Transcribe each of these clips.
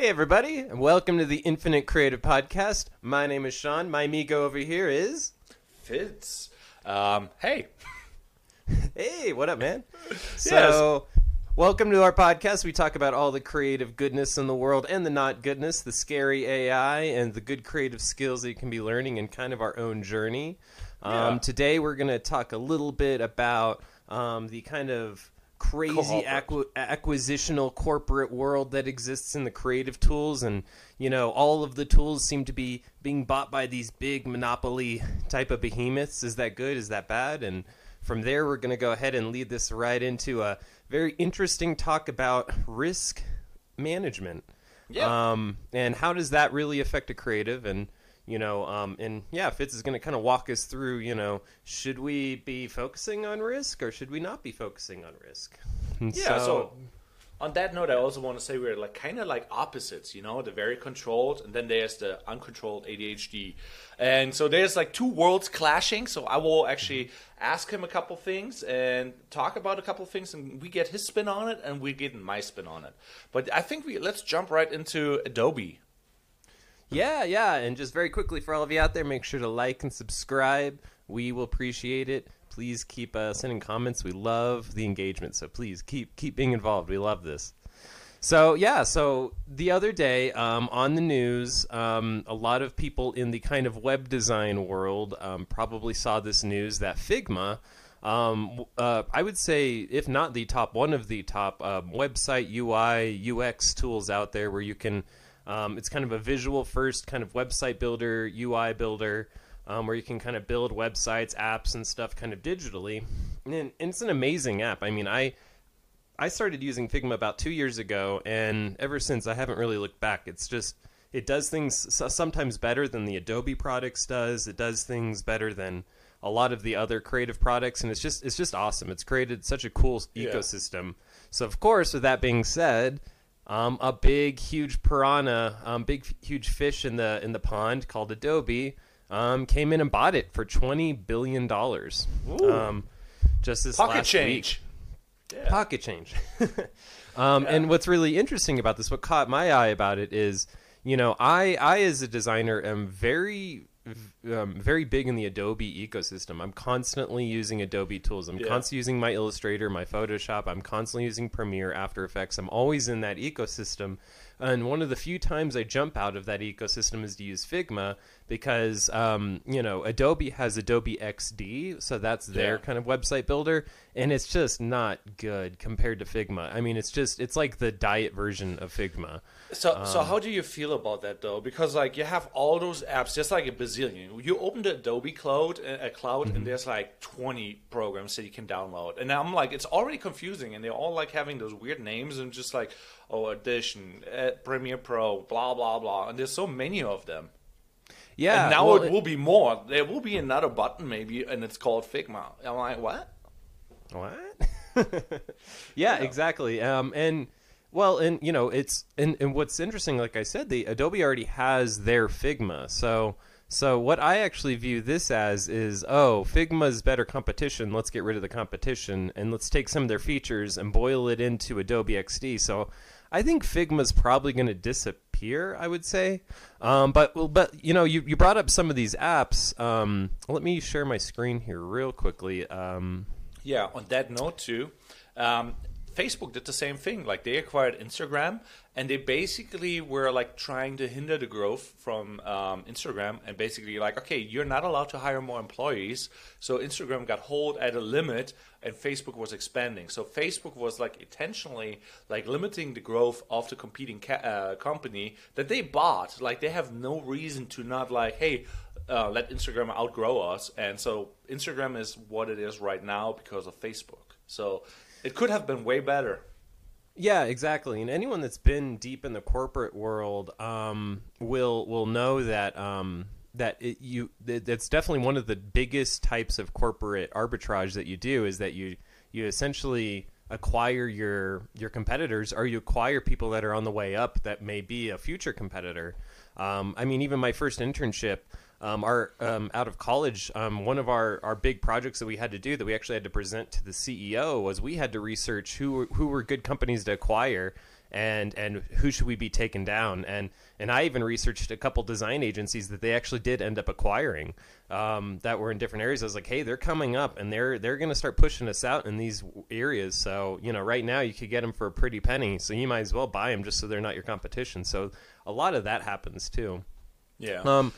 Hey, everybody, and welcome to the Infinite Creative Podcast. My name is Sean. My amigo over here is. Fitz. Um, hey. Hey, what up, man? So, welcome to our podcast. We talk about all the creative goodness in the world and the not goodness, the scary AI, and the good creative skills that you can be learning in kind of our own journey. Um, Yeah. Today, we're going to talk a little bit about um, the kind of crazy acqu- acquisitional corporate world that exists in the creative tools and you know all of the tools seem to be being bought by these big monopoly type of behemoths. Is that good? Is that bad? And from there we're going to go ahead and lead this right into a very interesting talk about risk management. Yeah. um, and how does that really affect a creative? And you know um, and yeah fitz is going to kind of walk us through you know should we be focusing on risk or should we not be focusing on risk And Yeah, so, on that note, I also want to say we're like kind of like opposites, you know, the very controlled, and then there's the uncontrolled ADHD. And so there's like two worlds clashing. So I will actually ask him a couple things and talk about a couple things, and we get his spin on it, and we get my spin on it. But I think we let's jump right into Adobe. Yeah, yeah, and just very quickly for all of you out there, make sure to like and subscribe. We will appreciate it. Please keep uh, sending comments. We love the engagement, so please keep keep being involved. We love this. So yeah, so the other day um, on the news, um, a lot of people in the kind of web design world um, probably saw this news that Figma, um, uh, I would say, if not the top, one of the top um, website UI UX tools out there, where you can, um, it's kind of a visual first kind of website builder, UI builder, um, where you can kind of build websites, apps, and stuff kind of digitally, and, and it's an amazing app. I mean, I. I started using Figma about two years ago, and ever since I haven't really looked back. It's just it does things sometimes better than the Adobe products does. It does things better than a lot of the other creative products, and it's just it's just awesome. It's created such a cool Yeah. ecosystem. So of course, with that being said, um, a big huge piranha, um, big huge fish in the in the pond called Adobe, um, came in and bought it for twenty billion dollars. Um, just this Pocket last change. week pocket change. um, And what's really interesting about this, what caught my eye about it is, you know, I, I as a designer am very, um, very big in the Adobe ecosystem. I'm constantly using Adobe tools. I'm Yeah. constantly using my Illustrator, my Photoshop. I'm constantly using Premiere, After Effects. I'm always in that ecosystem. And one of the few times I jump out of that ecosystem is to use Figma because, um, you know, Adobe has Adobe XD, so that's their Yeah. kind of website builder, and it's just not good compared to Figma. I mean, it's just it's like the diet version of Figma. So, Um, so how do you feel about that though? Because like you have all those apps, just like a bazillion. You open the Adobe Cloud, uh, a cloud, Mm-hmm. and there's like 20 programs that you can download. And I'm like, it's already confusing, and they're all like having those weird names and just like, oh, Audition, uh, Premiere Pro, blah blah blah. And there's so many of them. Yeah, and now well, it will be more. There will be another button maybe, and it's called Figma. I'm like, what? What? yeah, exactly. Um, and well, and you know, it's and, and what's interesting, like I said, the Adobe already has their Figma. So so what I actually view this as is, oh, Figma's better competition. Let's get rid of the competition and let's take some of their features and boil it into Adobe XD. So I think Figma's probably going to disappear. I would say, um, but well, but you know, you, you brought up some of these apps. Um, let me share my screen here real quickly. Um, Yeah, on that note too, um, Facebook did the same thing. Like they acquired Instagram, and they basically were like trying to hinder the growth from um, Instagram, and basically like, okay, you're not allowed to hire more employees. So Instagram got hold at a limit, and Facebook was expanding. So Facebook was like intentionally like limiting the growth of the competing ca- uh, company that they bought. Like they have no reason to not like, hey. Uh, let Instagram outgrow us, and so Instagram is what it is right now because of Facebook. So it could have been way better. Yeah, exactly. And anyone that's been deep in the corporate world um, will will know that um, that it, you that- definitely one of the biggest types of corporate arbitrage that you do is that you you essentially acquire your your competitors or you acquire people that are on the way up that may be a future competitor. Um, I mean, even my first internship, um, our um, out of college, um, one of our, our big projects that we had to do that we actually had to present to the CEO was we had to research who were- who were good companies to acquire, and and who should we be taking down and and I even researched a couple design agencies that they actually did end up acquiring um, that were in different areas. I was like, hey, they're coming up and they're they're going to start pushing us out in these areas. So you know, right now you could get them for a pretty penny, so you might as well buy them just so they're not your competition. So a lot of that happens too. Yeah. Um,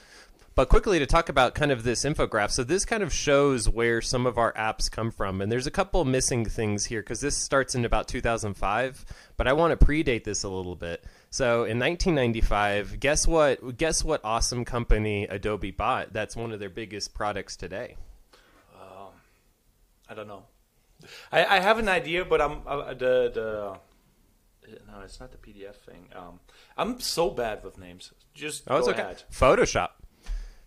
but quickly to talk about kind of this infograph. So this kind of shows where some of our apps come from, and there's a couple missing things here because this starts in about 2005, but I want to predate this a little bit. So in 1995, guess what? Guess what awesome company Adobe bought? That's one of their biggest products today. Um, I don't know. I, I have an idea, but I'm uh, the the. No, it's not the PDF thing. Um, I'm so bad with names. Just Oh, it's okay. ahead. Photoshop.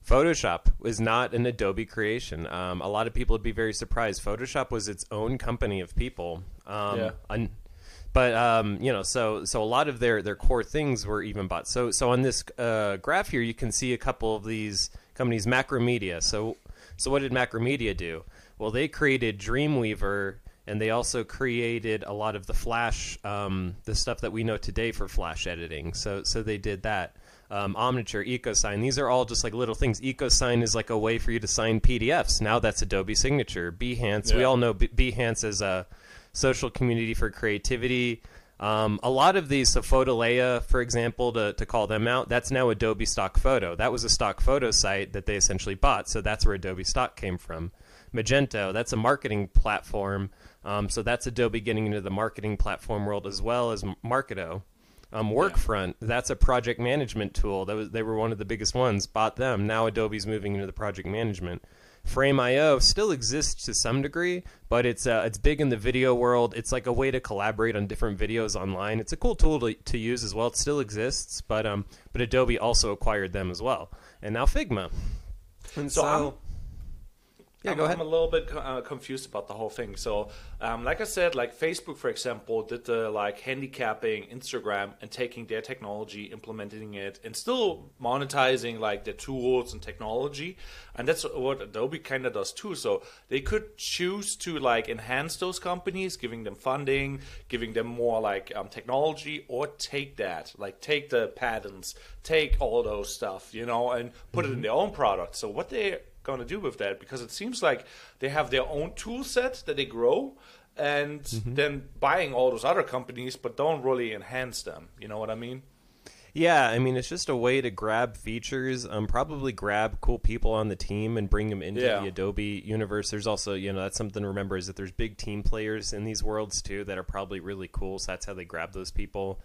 Photoshop was not an Adobe creation. Um, a lot of people would be very surprised. Photoshop was its own company of people. Um, Yeah. un- but um, you know, so so a lot of their their core things were even bought. So so on this uh, graph here, you can see a couple of these companies. Macromedia. So so what did Macromedia do? Well, they created Dreamweaver. And they also created a lot of the Flash, um, the stuff that we know today for Flash editing. So, so they did that um, Omniture, EchoSign. These are all just like little things. EchoSign is like a way for you to sign PDFs. Now that's Adobe Signature. Behance, we all know B- Behance is a social community for creativity. Um, a lot of these, so Fotolia, for example, to, to call them out, that's now Adobe Stock Photo. That was a stock photo site that they essentially bought. So that's where Adobe Stock came from. Magento, that's a marketing platform. Um, so that's Adobe getting into the marketing platform world as well as Marketo. Um, Workfront, that's a project management tool. That was they were one of the biggest ones. Bought them. Now Adobe's moving into the project management. Frame.io still exists to some degree, but it's uh, it's big in the video world. It's like a way to collaborate on different videos online. It's a cool tool to, to use as well. It still exists, but um, but Adobe also acquired them as well, and now Figma. And So I'm- yeah, I'm, go ahead. I'm a little bit uh, confused about the whole thing. So, um, like I said, like Facebook, for example, did the like handicapping Instagram and taking their technology, implementing it, and still monetizing like their tools and technology. And that's what Adobe kind of does too. So they could choose to like enhance those companies, giving them funding, giving them more like um, technology, or take that, like take the patents, take all those stuff, you know, and put it in their own product. So what they going to do with that because it seems like they have their own tool set that they grow and then buying all those other companies but don't really enhance them you know what i mean Yeah, I mean, it's just a way to grab features, um, probably grab cool people on the team and bring them into Yeah. the Adobe universe. There's also, you know, that's something to remember is that there's big team players in these worlds too that are probably really cool. So that's how they grab those people.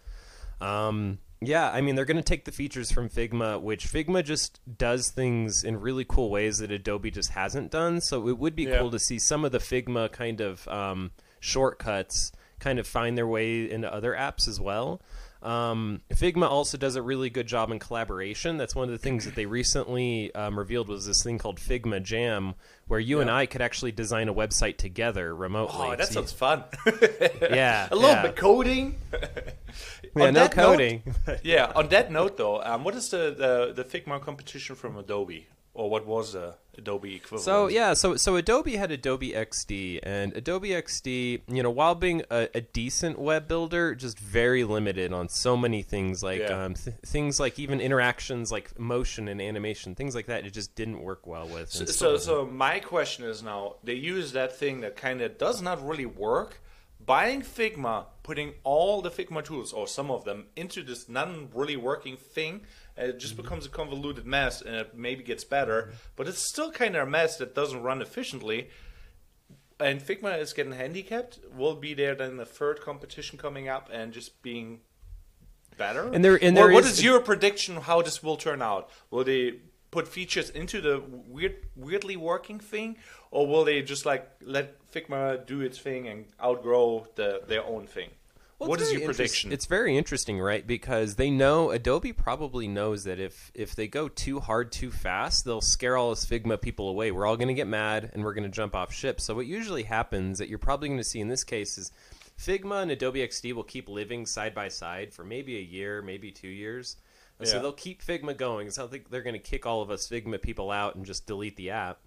Um, yeah, I mean, they're going to take the features from Figma, which Figma just does things in really cool ways that Adobe just hasn't done. So it would be Yeah. cool to see some of the Figma kind of um, shortcuts kind of find their way into other apps as well. Um, Figma also does a really good job in collaboration. That's one of the things that they recently um, revealed was this thing called Figma Jam, where you and I could actually design a website together remotely. oh that So sounds fun Yeah, a little yeah. bit coding Yeah, On no that note- coding. yeah on that note though um, what is the, the the figma competition from adobe or what was the adobe equivalent So yeah, so so Adobe had Adobe XD, and Adobe XD, you know, while being a, a decent web builder, just very limited on so many things, like Yeah. um, th- things like even interactions, like motion and animation, things like that. It just didn't work well with. So, so, so my question is now: they use that thing that kind of does not really work. Buying Figma, putting all the Figma tools or some of them into this non really working thing, it just becomes a convoluted mess, and it maybe gets better, but it's still kind of a mess that doesn't run efficiently. And Figma is getting handicapped. Will be there then the third competition coming up and just being better. And there- and Or there what is- is your prediction how this will turn out? Will they put features into the weird, weirdly working thing, or will they just like let Figma do its thing and outgrow the their own thing? Well, what is your prediction? It's very interesting, right? Because they know Adobe probably knows that if if they go too hard too fast, they'll scare all us Figma people away. We're all going to get mad and we're going to jump off ship. So what usually happens that you're probably going to see in this case is Figma and Adobe XD will keep living side by side for maybe a year, maybe two years. And So they'll keep Figma going. So I don't think they're going to kick all of us Figma people out and just delete the app.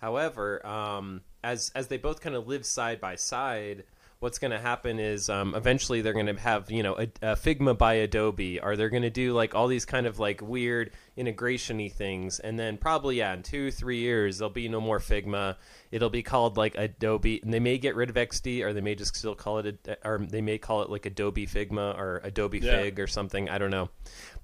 However, um, as as they both kind of live side by side, what's going to happen is um, eventually they're going to have you know a, a Figma by Adobe, Are they're going to do like all these kind of like weird integration-y things, and then probably yeah, in two three years there'll be no more Figma. It'll be called like Adobe, and they may get rid of XD, or they may just still call it, a, or they may call it like Adobe Figma or Adobe Yeah. Fig or something. I don't know,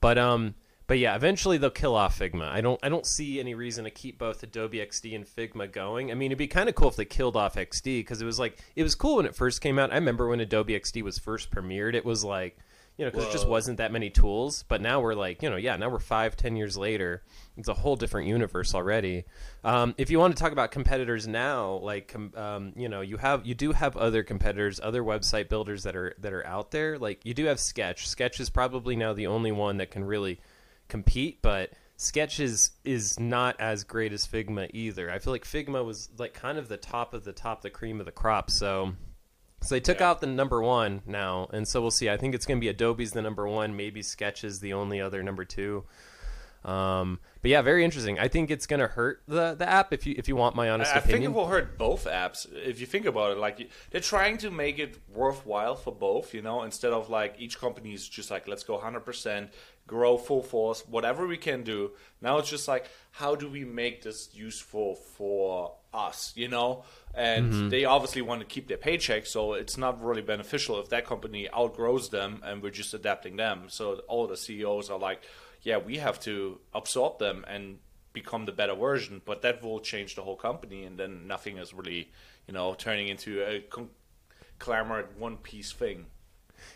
but um. But yeah, eventually they'll kill off Figma. I don't I don't see any reason to keep both Adobe XD and Figma going. I mean, it'd be kind of cool if they killed off XD because it was like it was cool when it first came out. I remember when Adobe XD was first premiered, it was like you know because it just wasn't that many tools. But now we're like you know yeah now we're five ten years later. It's a whole different universe already. Um, if you want to talk about competitors now, like um, you know you have you do have other competitors, other website builders that are that are out there. Like you do have Sketch. Sketch is probably now the only one that can really compete, but Sketch is is not as great as Figma either. I feel like Figma was like kind of the top of the top, the cream of the crop. So so they took Yeah. out the number one now, and so we'll see. I think it's going to be Adobe's the number one, maybe Sketch is the only other number two. Um, but yeah, very interesting. I think it's going to hurt the the app if you if you want my honest I, I think it will hurt both apps if you think about it. Like they're trying to make it worthwhile for both, you know, instead of like each company is just like let's go 100%, grow full force, whatever we can do. Now it's just like how do we make this useful for us, you know? And Mm-hmm. they obviously want to keep their paycheck, so it's not really beneficial if that company outgrows them and we're just adapting them. So all the CEOs are like, yeah, we have to absorb them and become the better version, but that will change the whole company, and then nothing is really, you know, turning into a con- conglomerate one piece thing.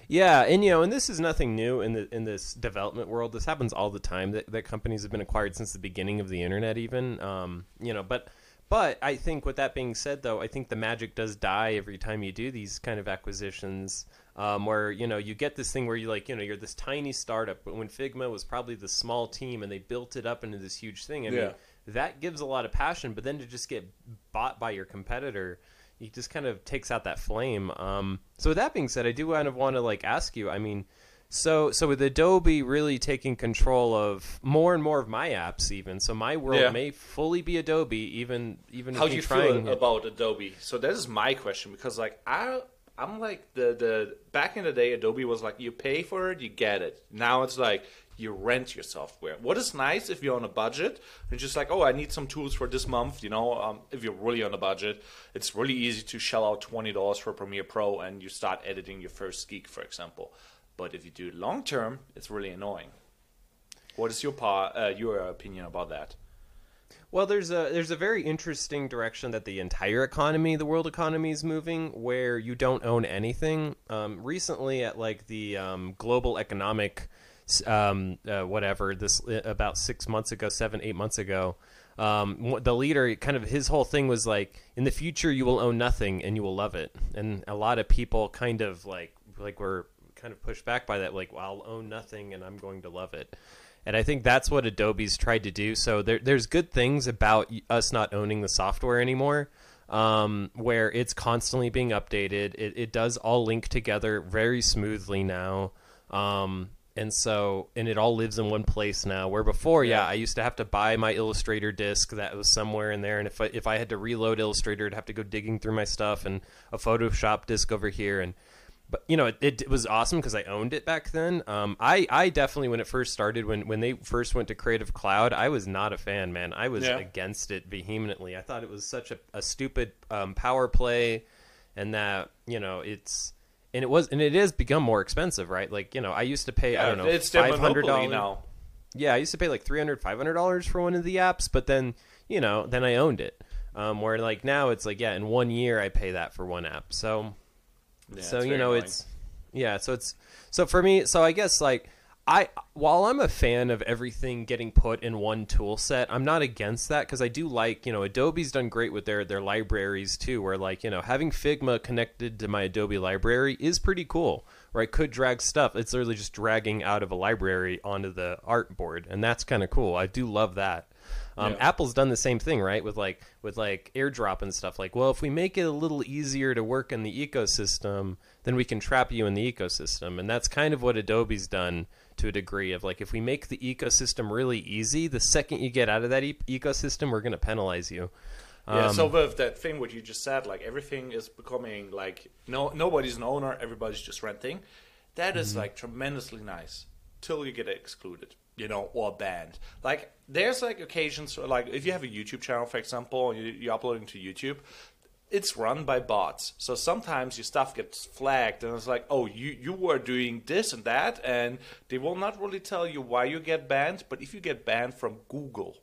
Yeah, and you know, and this is nothing new in the in this development world. This happens all the time that, that companies have been acquired since the beginning of the internet, even. Um, you know, but but I think with that being said, though, I think the magic does die every time you do these kind of acquisitions. Um, where you know you get this thing where you like you know you're this tiny startup, but when Figma was probably the small team and they built it up into this huge thing. I mean, Yeah. that gives a lot of passion, but then to just get bought by your competitor, it just kind of takes out that flame. Um, so with that being said, I do kind of want to like ask you. I mean, so so with Adobe really taking control of more and more of my apps, even so, my world Yeah. may fully be Adobe, even even How do you trying feel it. about Adobe? So that is my question because, like, I I'm like the the back in the day, Adobe was like you pay for it, you get it. Now it's like you rent your software. What is nice if you're on a budget and just like, oh, I need some tools for this month. You know, um, if you're really on a budget, it's really easy to shell out twenty dollars for Premiere Pro and you start editing your first geek, for example. But if you do it long term, it's really annoying. What is your pa- uh, your opinion about that? Well, there's a there's a very interesting direction that the entire economy, the world economy, is moving, where you don't own anything. Um, recently, at like the um, global economic, um, uh, whatever this uh, about six months ago, seven eight months ago, um, the leader kind of his whole thing was like, in the future you will own nothing and you will love it, and a lot of people kind of like like were kind of pushed back by that, like, well, I'll own nothing and I'm going to love it. And I think that's what Adobe's tried to do. So there, there's good things about us not owning the software anymore, um, where it's constantly being updated. It, it does all link together very smoothly now. Um, and so, and it all lives in one place now. Where before, yeah, Yeah. I used to have to buy my Illustrator disc that was somewhere in there, and if I, if I had to reload Illustrator, I'd have to go digging through my stuff and a Photoshop disc over here, and but you know it, it was awesome because I owned it back then. Um, I I definitely when it first started when when they first went to Creative Cloud, I was not a fan, man. I was Yeah. against it vehemently. I thought it was such a, a stupid um, power play, and that you know it's and it was and it has become more expensive, right? Like you know I used to pay I don't know it's five hundred dollars now. yeah, I used to pay like 300 500 dollars for one of the apps, but then you know, then I owned it. Um, where like now it's like yeah, in one year I pay that for one app. So Yeah, so you know annoying. it's yeah, so it's so for me. So I guess like I while I'm a fan of everything getting put in one tool set, I'm not against that because I do like you know Adobe's done great with their their libraries too. Where like you know having Figma connected to my Adobe library is pretty cool. Where I could drag stuff, it's literally just dragging out of a library onto the artboard, and that's kind of cool. I do love that. Um, Yeah. Apple's done the same thing, right? With like with like AirDrop and stuff. Like, well, if we make it a little easier to work in the ecosystem, then we can trap you in the ecosystem, and that's kind of what Adobe's done to a degree. Of like, if we make the ecosystem really easy, the second you get out of that e- ecosystem, we're going to penalize you. Yeah, Um, so with that thing what you just said, like everything is becoming like no nobody's an owner, everybody's just renting. That is, Mm-hmm. like tremendously nice till you get excluded, you know, or banned. Like there's like occasions like if you have a YouTube channel, for example, and you, you're uploading to YouTube. It's run by bots, so sometimes your stuff gets flagged, and it's like, oh, you you were doing this and that, and they will not really tell you why you get banned. But if you get banned from Google,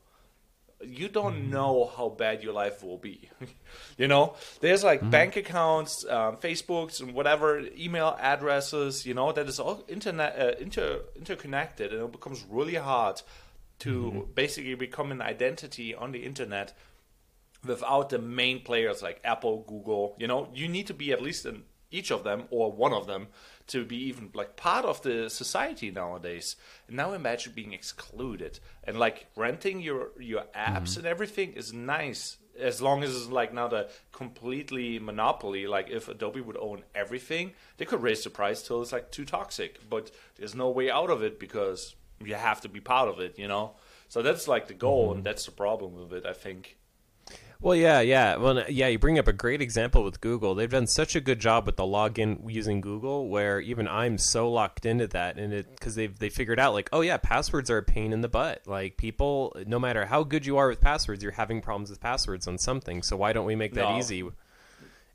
you don't know how bad your life will be. you know, there's like bank accounts, um, Facebooks, and whatever, email addresses. You know, that is all internet uh, inter interconnected, and it becomes really hard to basically become an identity on the internet without the main players like Apple, Google. You know, you need to be at least in each of them or one of them to be even like part of the society nowadays. And now imagine being excluded and like renting your your apps mm-hmm. and everything is nice as long as it's like not a completely monopoly. Like if Adobe would own everything, they could raise the price till it's like too toxic. But there's no way out of it because you have to be part of it. You know. So that's like the goal, mm-hmm. and that's the problem with it, I think. Well, yeah, yeah. Well, yeah, you bring up a great example with Google. They've done such a good job with the login using Google, where even I'm so locked into that, and it because they've they figured out like, oh yeah, passwords are a pain in the butt. Like people, no matter how good you are with passwords, you're having problems with passwords on something. So why don't we make that No. easy?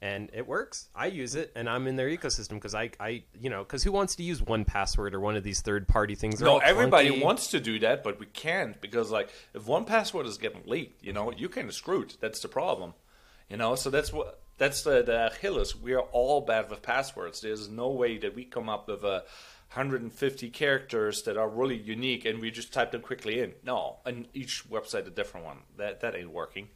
And it works. I use it, and I'm in their ecosystem because I, I, you know, because who wants to use one password or one of these third party things? They're No, everybody clunky. wants to do that, but we can't because, like, if one password is getting leaked, you know, you kind of screwed. That's the problem, you know. So that's what that's the the Achilles. We are all bad with passwords. There's no way that we come up with uh, a 150 characters that are really unique and we just type them quickly in. No, and each website a different one. That that ain't working.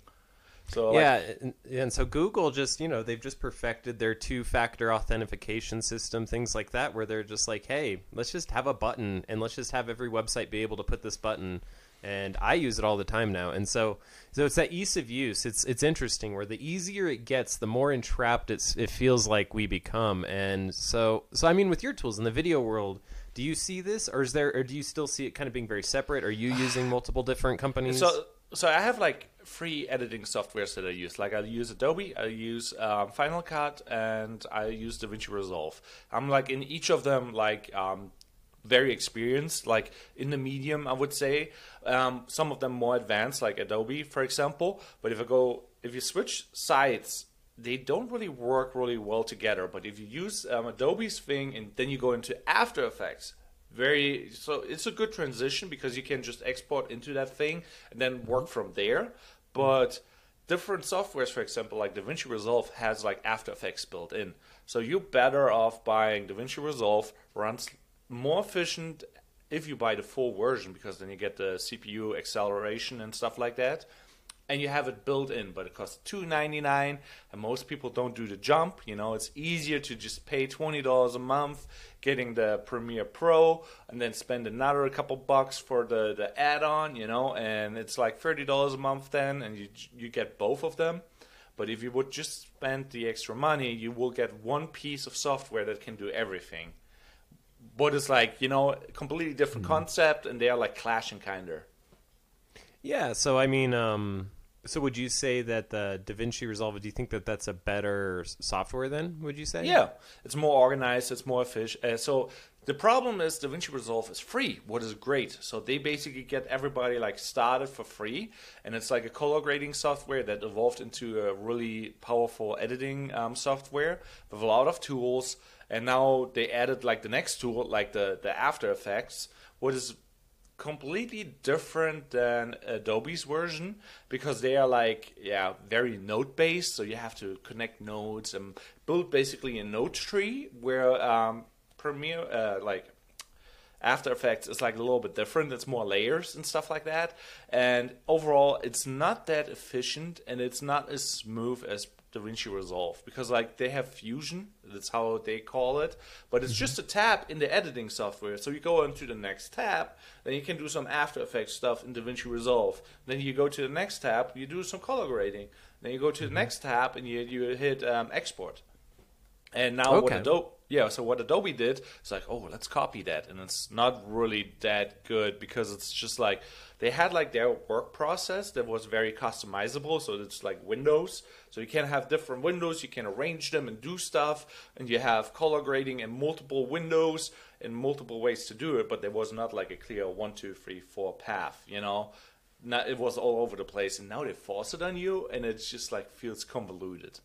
So like, yeah, and, and so Google just you know they've just perfected their two-factor authentication system, things like that, where they're just like, hey, let's just have a button and let's just have every website be able to put this button. And I use it all the time now, and so so it's that ease of use. It's it's interesting where the easier it gets, the more entrapped it's, it feels like we become. And so so I mean, with your tools in the video world, do you see this, or is there, or do you still see it kind of being very separate? Are you using multiple different companies? So, so I have like free editing softwares that I use. Like I use Adobe, I use um, Final Cut, and I use DaVinci Resolve. I'm like in each of them, like um, very experienced. Like in the medium, I would say. Um, some of them more advanced, like Adobe, for example. But if I go, if you switch sites. They don't really work really well together, but if you use um, Adobe's thing and then you go into After Effects, very so it's a good transition because you can just export into that thing and then work from there but different softwares for example like davinci resolve has like after effects built in. So you're better off buying davinci resolve runs more efficient if you buy the full version because then you get the cpu acceleration and stuff like that and you have it built in, but it costs two ninety nine, and most people don't do the jump. You know, it's easier to just pay twenty dollars a month, getting the Premiere Pro, and then spend another couple bucks for the the add on. You know, and it's like thirty dollars a month then, and you you get both of them. But if you would just spend the extra money, you will get one piece of software that can do everything. But it's like you know, completely different mm-hmm. concept, and they are like clashing kinda. Yeah, so I mean, um, so would you say that the DaVinci Resolve? Do you think that that's a better software then? Would you say? Yeah, it's more organized. It's more efficient. Uh, so the problem is DaVinci Resolve is free, what is great. So they basically get everybody like started for free, and it's like a color grading software that evolved into a really powerful editing um, software with a lot of tools. And now they added like the next tool, like the the After Effects, what is completely different than Adobe's version because they are like yeah very node based so you have to connect nodes and build basically a node tree where um, Premiere uh, like after Effects is like a little bit different. It's more layers and stuff like that. And overall, it's not that efficient and it's not as smooth as DaVinci Resolve because like they have Fusion, that's how they call it, but it's just a tab in the editing software. So you go into the next tab, then you can do some After Effects stuff in DaVinci Resolve. Then you go to the next tab, you do some color grading. Then you go to the next tab and you you hit um, export And now what Adobe, yeah, so what Adobe did is like, oh, let's copy that, and it's not really that good because it's just like they had like their work process that was very customizable. So it's like windows, so you can have different windows, you can arrange them and do stuff, and you have color grading and multiple windows and multiple ways to do it. But there was not like a clear one, two, three, four path, you know. Not, it was all over the place, and now they force it on you, and it's just like feels convoluted.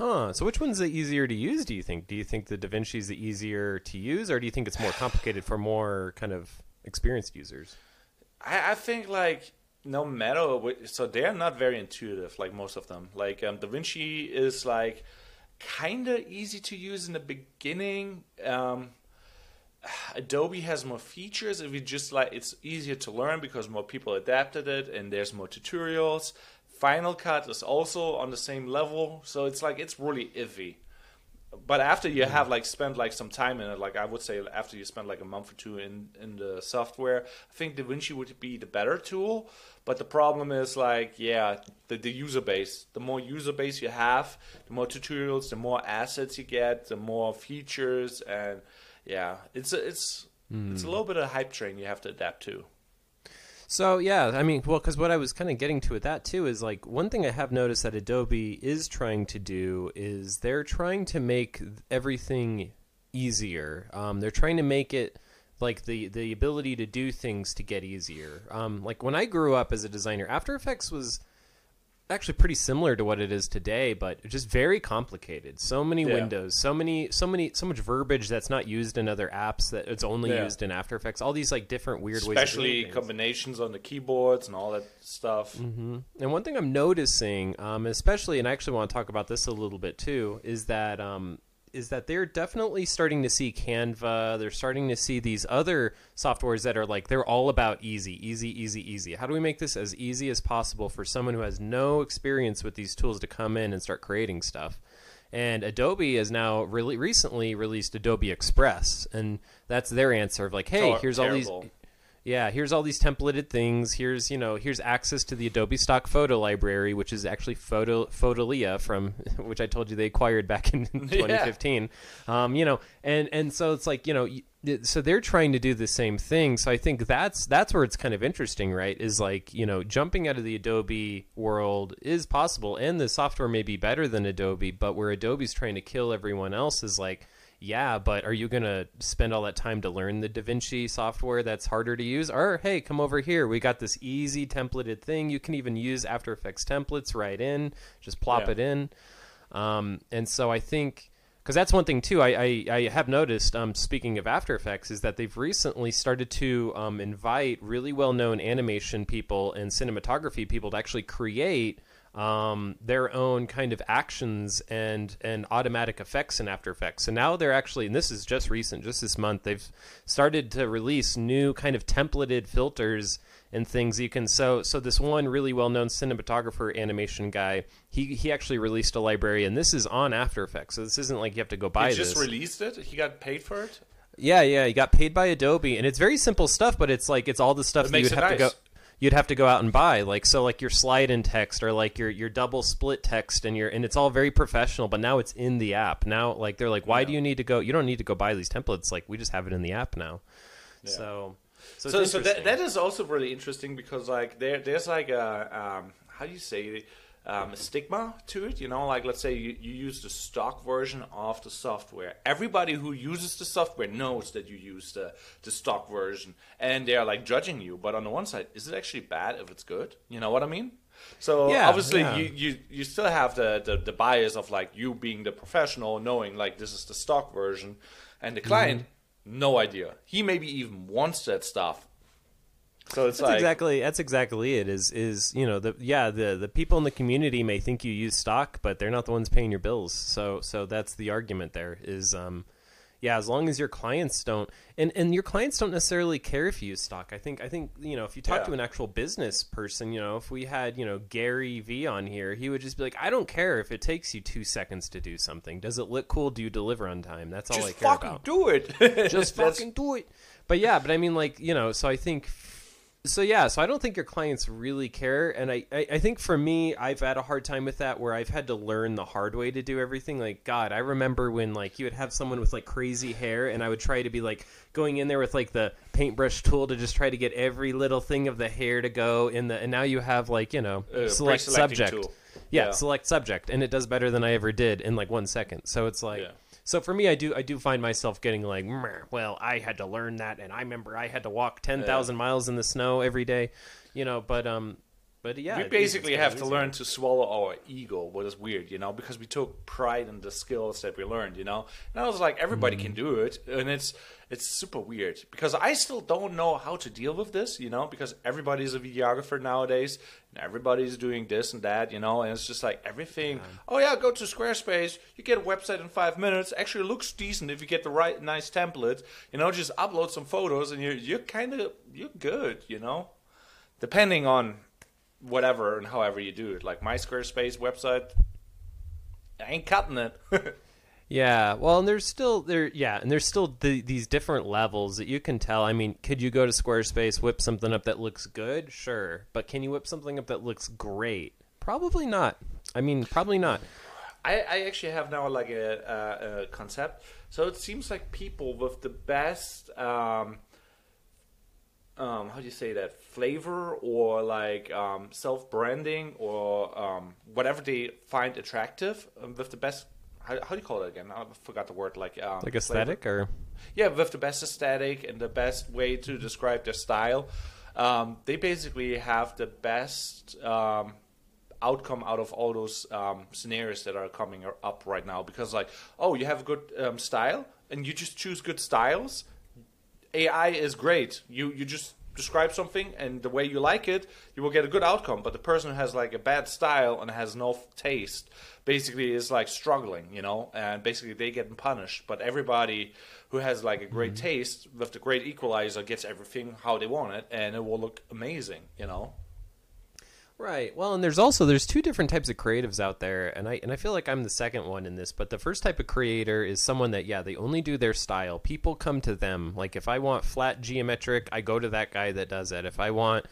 Huh. So which one's the easier to use? Do you think? Do you think the DaVinci is the easier to use, or do you think it's more complicated for more kind of experienced users? I, I think like no matter what, so they're not very intuitive like most of them. Like um, DaVinci is like kind of easy to use in the beginning. Um, Adobe has more features. If you just like, it's easier to learn because more people adapted it, and there's more tutorials. Final Cut is also on the same level, so it's like it's really iffy. But after you mm-hmm. have like spent like some time in it, like I would say after you spend like a month or two in in the software, I think DaVinci would be the better tool. But the problem is like yeah, the, the user base. The more user base you have, the more tutorials, the more assets you get, the more features, and yeah, it's a, it's it's a mm. little bit of a hype train you have to adapt to. So yeah, I mean, well, because what I was kind of getting to with that too is like one thing I have noticed that Adobe is trying to do is they're trying to make everything easier. Um, they're trying to make it like the the ability to do things to get easier. Um, like when I grew up as a designer, After Effects was actually pretty similar to what it is today, but just very complicated. So many Yeah. windows, so many, so many, so much verbiage that's not used in other apps that it's only Yeah. used in After Effects. All these like different weird ways, Especially combinations on the keyboards and all that stuff. And one thing I'm noticing, um, especially, and I actually want to talk about this a little bit too, is that um, is that they're definitely starting to see Canva. They're starting to see these other softwares that are like they're all about easy, easy, easy, easy. How do we make this as easy as possible for someone who has no experience with these tools to come in and start creating stuff? And Adobe has now really recently released Adobe Express, and that's their answer of like, hey, here's all these terrible. Yeah, here's all these templated things. Here's you know, here's access to the Adobe Stock Photo Library, which is actually Photo Fotolia from which I told you they acquired back in 2015. Um, you know, and and so it's like you know, so they're trying to do the same thing. So I think that's that's where it's kind of interesting, right? Is like you know, jumping out of the Adobe world is possible, and the software may be better than Adobe, but where Adobe's trying to kill everyone else is like yeah, but are you going to spend all that time to learn the DaVinci software that's harder to use? Or, hey, come over here. We got this easy templated thing. You can even use After Effects templates right in, just plop Yeah. it in. Um, and so I think, because that's one thing too, I, I, I have noticed, um, speaking of After Effects, is that they've recently started to um, invite really well known animation people and cinematography people to actually create um, their own kind of actions and and automatic effects in After Effects. So now they're actually, and this is just recent, just this month, they've started to release new kind of templated filters and things you can. So so this one really well known cinematographer animation guy, he he actually released a library, and this is on After Effects. So this isn't like you have to go buy He just this. released it. He got paid for it. Yeah, yeah, he got paid by Adobe, and it's very simple stuff, but it's like it's all the stuff It that you'd have it to go. You'd have to go out and buy, like so, like your slide in text or like your your double split text, and your and it's all very professional. But now it's in the app. Now, like they're like, why do you need to go? You don't need to go buy these templates. Like we just have it in the app now. So, so, so, so that, that is also really interesting because like there there's like a um, how do you say it? Um, a stigma to it, you know, like let's say you, you use the stock version of the software. Everybody who uses the software knows that you use the, the stock version, and they are like judging you. But on the one side, is it actually bad if it's good? You know what I mean? So Yeah, obviously, yeah. you, you you still have the, the the bias of like you being the professional, knowing like this is the stock version, and the client Mm-hmm. no idea. He maybe even wants that stuff. So it's That's like exactly that's exactly it. Is is you know the yeah the the people in the community may think you use stock, but they're not the ones paying your bills. So so that's the argument. There is um yeah as long as your clients don't and and your clients don't necessarily care if you use stock. I think I think you know if you talk Yeah. to an actual business person, you know if we had you know Gary V on here, he would just be like, I don't care if it takes you two seconds to do something. Does it look cool? Do you deliver on time? That's all I just care fucking about do it. just fucking do it. But yeah, but I mean, like you know, so I think so yeah, so I don't think your clients really care, and I, I, I think for me, I've had a hard time with that where I've had to learn the hard way to do everything. Like God, I remember when like you would have someone with like crazy hair, and I would try to be like going in there with like the paintbrush tool to just try to get every little thing of the hair to go in the, and now you have like you know Uh, select subject. Yeah, Yeah. select subject, and it does better than I ever did in like one second. So it's like. Yeah. So for me, I do I do find myself getting like, well, I had to learn that, and I remember I had to walk ten thousand miles in the snow every day, you know. But um, but yeah, we basically have to learn to swallow our ego, what is weird, you know, because we took pride in the skills that we learned, you know. And I was like, everybody Mm-hmm. can do it, and it's it's super weird because I still don't know how to deal with this, you know, because everybody's a videographer nowadays, everybody's doing this and that, you know, and it's just like everything. Oh yeah, go to Squarespace, you get a website in five minutes. Actually, looks decent if you get the right nice template, you know. Just upload some photos, and you're you're kind of you're good, you know depending on whatever and however you do it. Like my Squarespace website, I ain't cutting it. Yeah, well, and there's still there, yeah, and there's still the, these different levels that you can tell. I mean, could you go to Squarespace, whip something up that looks good? Sure, but can you whip something up that looks great? Probably not. I mean, probably not. I, I actually have now like a, a, a concept. So it seems like people with the best, um, um, how do you say that, flavor or like um, self branding or um, whatever they find attractive um, with the best. How, how do you call it again? I forgot the word. Like um, Like flavor. aesthetic or yeah, with the best aesthetic and the best way to describe their style. Um, they basically have the best um, outcome out of all those um, scenarios that are coming up right now. Because, like, oh, you have a good um, style, and you just choose good styles. AI is great. You you just describe something, and the way you like it, you will get a good outcome. But the person who has like a bad style and has no f- taste, basically is like struggling, you know, and basically they get punished. But everybody who has like a great mm-hmm. taste with the great equalizer gets everything how they want it, and it will look amazing, you know. Right. Well, and there's also there's two different types of creatives out there, and I and I feel like I'm the second one in this. But the first type of creator is someone that yeah they only do their style. People come to them. Like if I want flat geometric, I go to that guy that does it. If I want,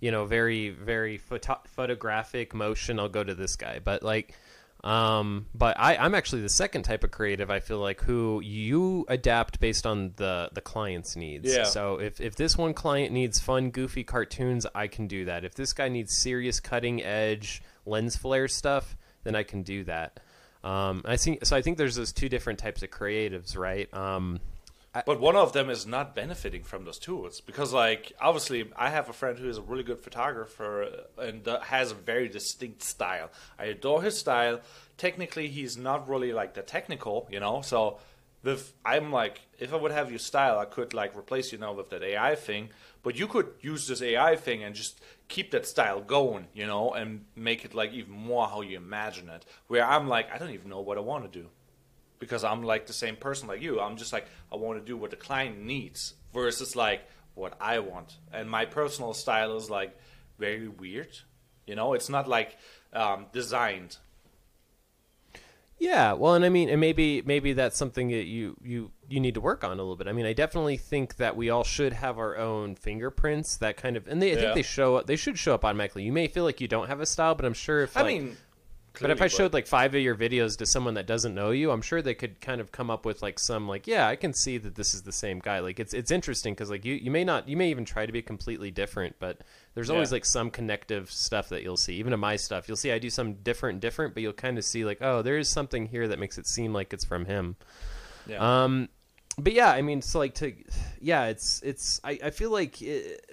you know, very very photo- photographic motion, I'll go to this guy. But like. Um, but I, I'm actually the second type of creative. I feel like who you adapt based on the the client's needs. Yeah. So if if this one client needs fun, goofy cartoons, I can do that. If this guy needs serious, cutting edge lens flare stuff, then I can do that. Um, I think so. I think there's those two different types of creatives, right? Um, But one of them is not benefiting from those tools because, like, obviously, I have a friend who is a really good photographer and uh, has a very distinct style. I adore his style. Technically, he's not really like the technical, you know. So, with I'm like, if I would have your style, I could like replace you now with that AI thing. But you could use this AI thing and just keep that style going, you know, and make it like even more how you imagine it. Where I'm like, I don't even know what I want to do because I'm like the same person like you. I'm just like I want to do what the client needs versus like what I want. And my personal style is like very weird. You know, it's not like um, designed. Yeah, well, and I mean, and maybe maybe that's something that you you you need to work on a little bit. I mean, I definitely think that we all should have our own fingerprints. That kind of, and they I Yeah. think they show up. They should show up automatically. You may feel like you don't have a style, but I'm sure if I like, mean, But if I showed like five of your videos to someone that doesn't know you, I'm sure they could kind of come up with like some like, yeah, I can see that this is the same guy. Like it's it's interesting because like you you may not you may even try to be completely different, but there's always Yeah. like some connective stuff that you'll see. Even in my stuff, you'll see I do some different different, but you'll kind of see like, oh, there is something here that makes it seem like it's from him. yeah. Um, but yeah, I mean, so like to, yeah, it's it's. I, I feel like it,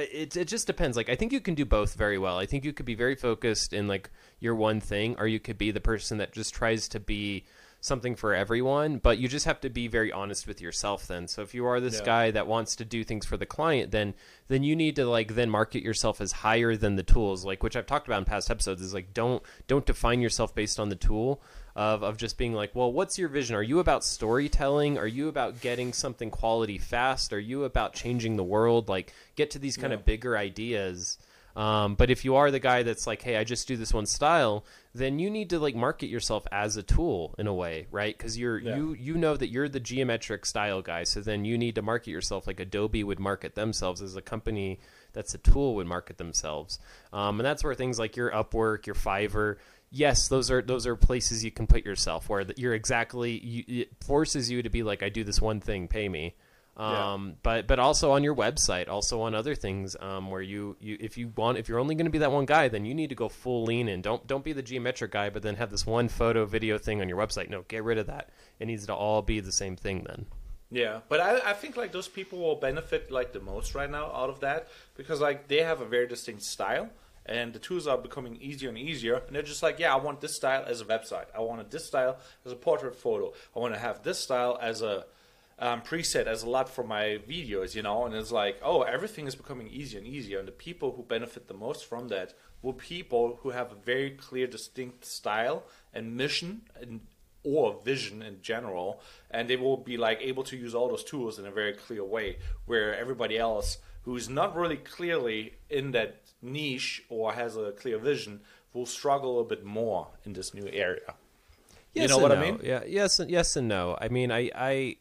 it it just depends. Like I think you can do both very well. I think you could be very focused in like your one thing, or you could be the person that just tries to be something for everyone. But you just have to be very honest with yourself. Then, so if you are this Yeah. guy that wants to do things for the client, then then you need to like then market yourself as higher than the tools, like which I've talked about in past episodes. Is like don't don't define yourself based on the tool of of just being like, well, what's your vision? Are you about storytelling? Are you about getting something quality fast? Are you about changing the world? Like get to these kind Yeah. of bigger ideas. Um, but if you are the guy that's like, hey, I just do this one style, then you need to like market yourself as a tool in a way, right? Because you're Yeah. you you know that you're the geometric style guy, so then you need to market yourself like Adobe would market themselves as a company that's a tool would market themselves, um, and that's where things like your Upwork, your Fiverr. Yes, those are those are places you can put yourself where that you're exactly you, it forces you to be like I do this one thing, pay me. Yeah. Um, but but also on your website, also on other things um, where you, you if you want if you're only going to be that one guy, then you need to go full lean in. Don't don't be the geometric guy, but then have this one photo video thing on your website. No, get rid of that. It needs to all be the same thing then. Yeah, but I, I think like those people will benefit like the most right now out of that because like they have a very distinct style and the tools are becoming easier and easier. And they're just like yeah I want this style as a website. I want this style as a portrait photo. I want to have this style as a um, preset as a lot for my videos you know? And it's like oh everything is becoming easier and easier. And the people who benefit the most from that will people who have a very clear distinct style and mission and or vision in general, and they will be like able to use all those tools in a very clear way. Where everybody else who's not really clearly in that niche or has a clear vision will struggle a bit more in this new area. Yes you know what I mean? Yeah. Yes. and- Yes and no. I mean, I, I,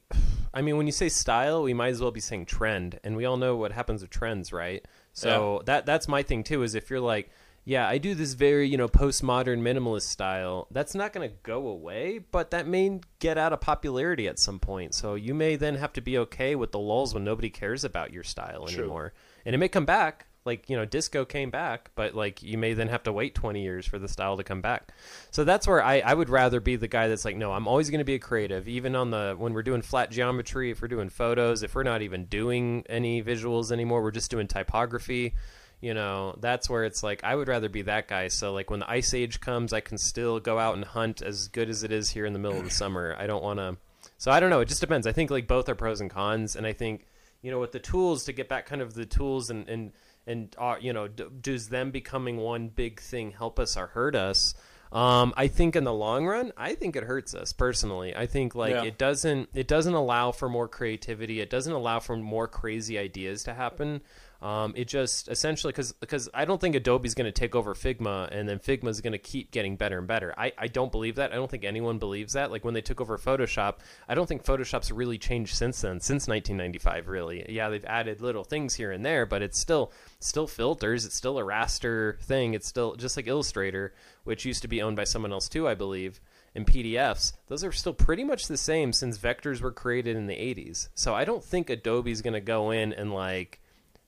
I mean, when you say style, we might as well be saying trend, and we all know what happens with trends, right? So that that's my thing too. Is if you're like, yeah, I do this very you know postmodern minimalist style. That's not going to go away, but that may get out of popularity at some point. So you may then have to be okay with the lulls when nobody cares about your style True. anymore, and it may come back. Like you know, disco came back, but like you may then have to wait twenty years for the style to come back. So that's where I, I would rather be the guy that's like, no, I'm always going to be a creative, even on the when we're doing flat geometry, if we're doing photos, if we're not even doing any visuals anymore, we're just doing typography. You know, that's where it's like I would rather be that guy. So like when the ice age comes, I can still go out and hunt as good as it is here in the middle of the summer. I don't want to. So I don't know. It just depends. I think like both are pros and cons, and I think you know with the tools to get back kind of the tools and and and uh, you know d- does them becoming one big thing help us or hurt us? Um, I think in the long run, I think it hurts us personally. I think like Yeah. it doesn't it doesn't allow for more creativity. It doesn't allow for more crazy ideas to happen. Um, it just essentially because because I don't think Adobe's going to take over Figma and then Figma's going to keep getting better and better. I, I don't believe that. I don't think anyone believes that. Like when they took over Photoshop, I don't think Photoshop's really changed since then, since 1995. Really, yeah, they've added little things here and there, but it's still still filters. It's still a raster thing. It's still just like Illustrator, which used to be owned by someone else too, I believe. And PDFs, those are still pretty much the same since vectors were created in the 80s. So I don't think Adobe's going to go in and like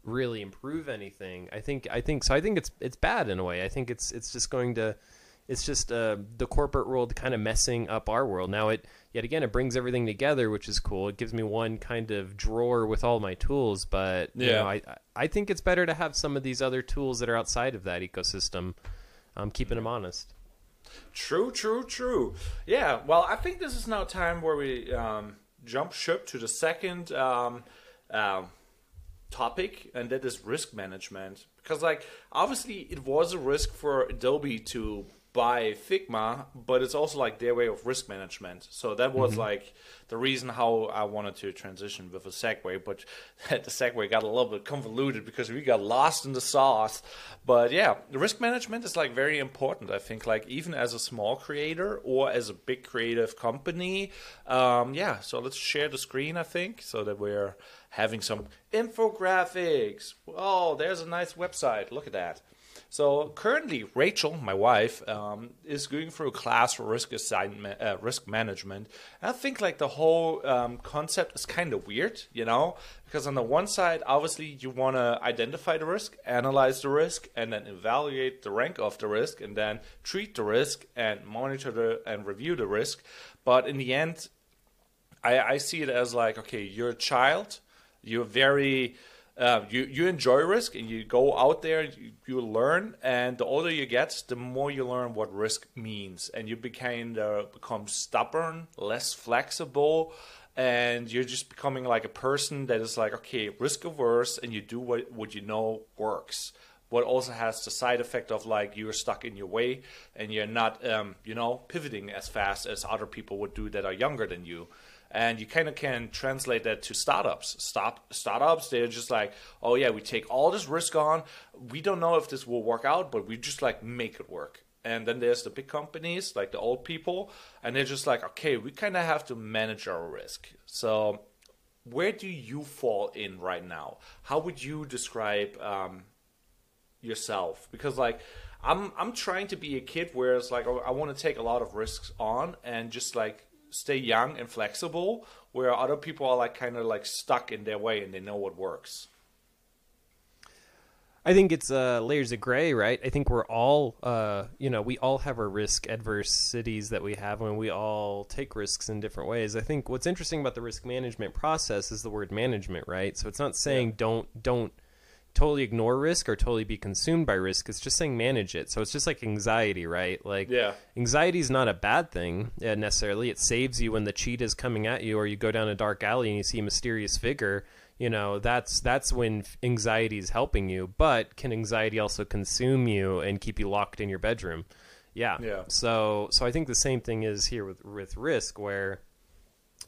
really improve anything. I think I think so. I think it's it's bad in a way. I think it's it's just going to it's just uh, the corporate world kind of messing up our world. Now it yet again it brings everything together, which is cool. It gives me one kind of drawer with all my tools, but you Yeah. know, I I think it's better to have some of these other tools that are outside of that ecosystem. Um, keeping them honest. True, true, true. Yeah, well, I think this is now time where we um, jump ship to the second um, um, topic, and that is risk management. Because, like, obviously, it was a risk for Adobe to buy Figma, but it's also like their way of risk management. So that was like the reason how I wanted to transition with a segue, but the segue got a little bit convoluted because we got lost in the sauce. But yeah, the risk management is like very important. I think like even as a small creator or as a big creative company. Um, yeah, so let's share the screen. I think so that we're having some infographics. Oh, there's a nice website. Look at that. So currently, Rachel, my wife, um, is going through a class for risk assignment, uh, risk management. And I think like the whole um, concept is kind of weird, you know, because on the one side, obviously, you want to identify the risk, analyze the risk, and then evaluate the rank of the risk, and then treat the risk and monitor the and review the risk. But in the end, I, I see it as like, okay, you're a child, you're very, uh, you you enjoy risk, and you go out there, you, you learn, and the older you get, the more you learn what risk means, and you became uh, become stubborn, less flexible, and you're just becoming like a person that is like, okay, risk averse, and you do what what you know works what also has the side effect of like you're stuck in your way and you're not um, you know pivoting as fast as other people would do that are younger than you and you kind of can translate that to startups. Start startups, they're just like, oh yeah, we take all this risk on. We don't know if this will work out, but we just like make it work. And then there's the big companies, like the old people, and they're just like, okay, we kind of have to manage our risk. So, where do you fall in right now? How would you describe um, yourself? Because like, I'm I'm trying to be a kid where it's like I want to take a lot of risks on and just like stay young and flexible, where other people are like kind of like stuck in their way and they know what works. I think it's uh, layers of gray, right? I think we're all, uh, you know, we all have our risk adversities that we have, and we all take risks in different ways. I think what's interesting about the risk management process is the word management, right? So it's not saying yeah. don't don't totally ignore risk or totally be consumed by risk. It's just saying manage it. So it's just like anxiety, right? Like yeah. anxiety is not a bad thing uh, necessarily. It saves you when the cheetah is coming at you or you go down a dark alley and you see a mysterious figure. You know, that's that's when anxiety is helping you. But can anxiety also consume you and keep you locked in your bedroom? Yeah. Yeah. So so I think the same thing is here with with risk where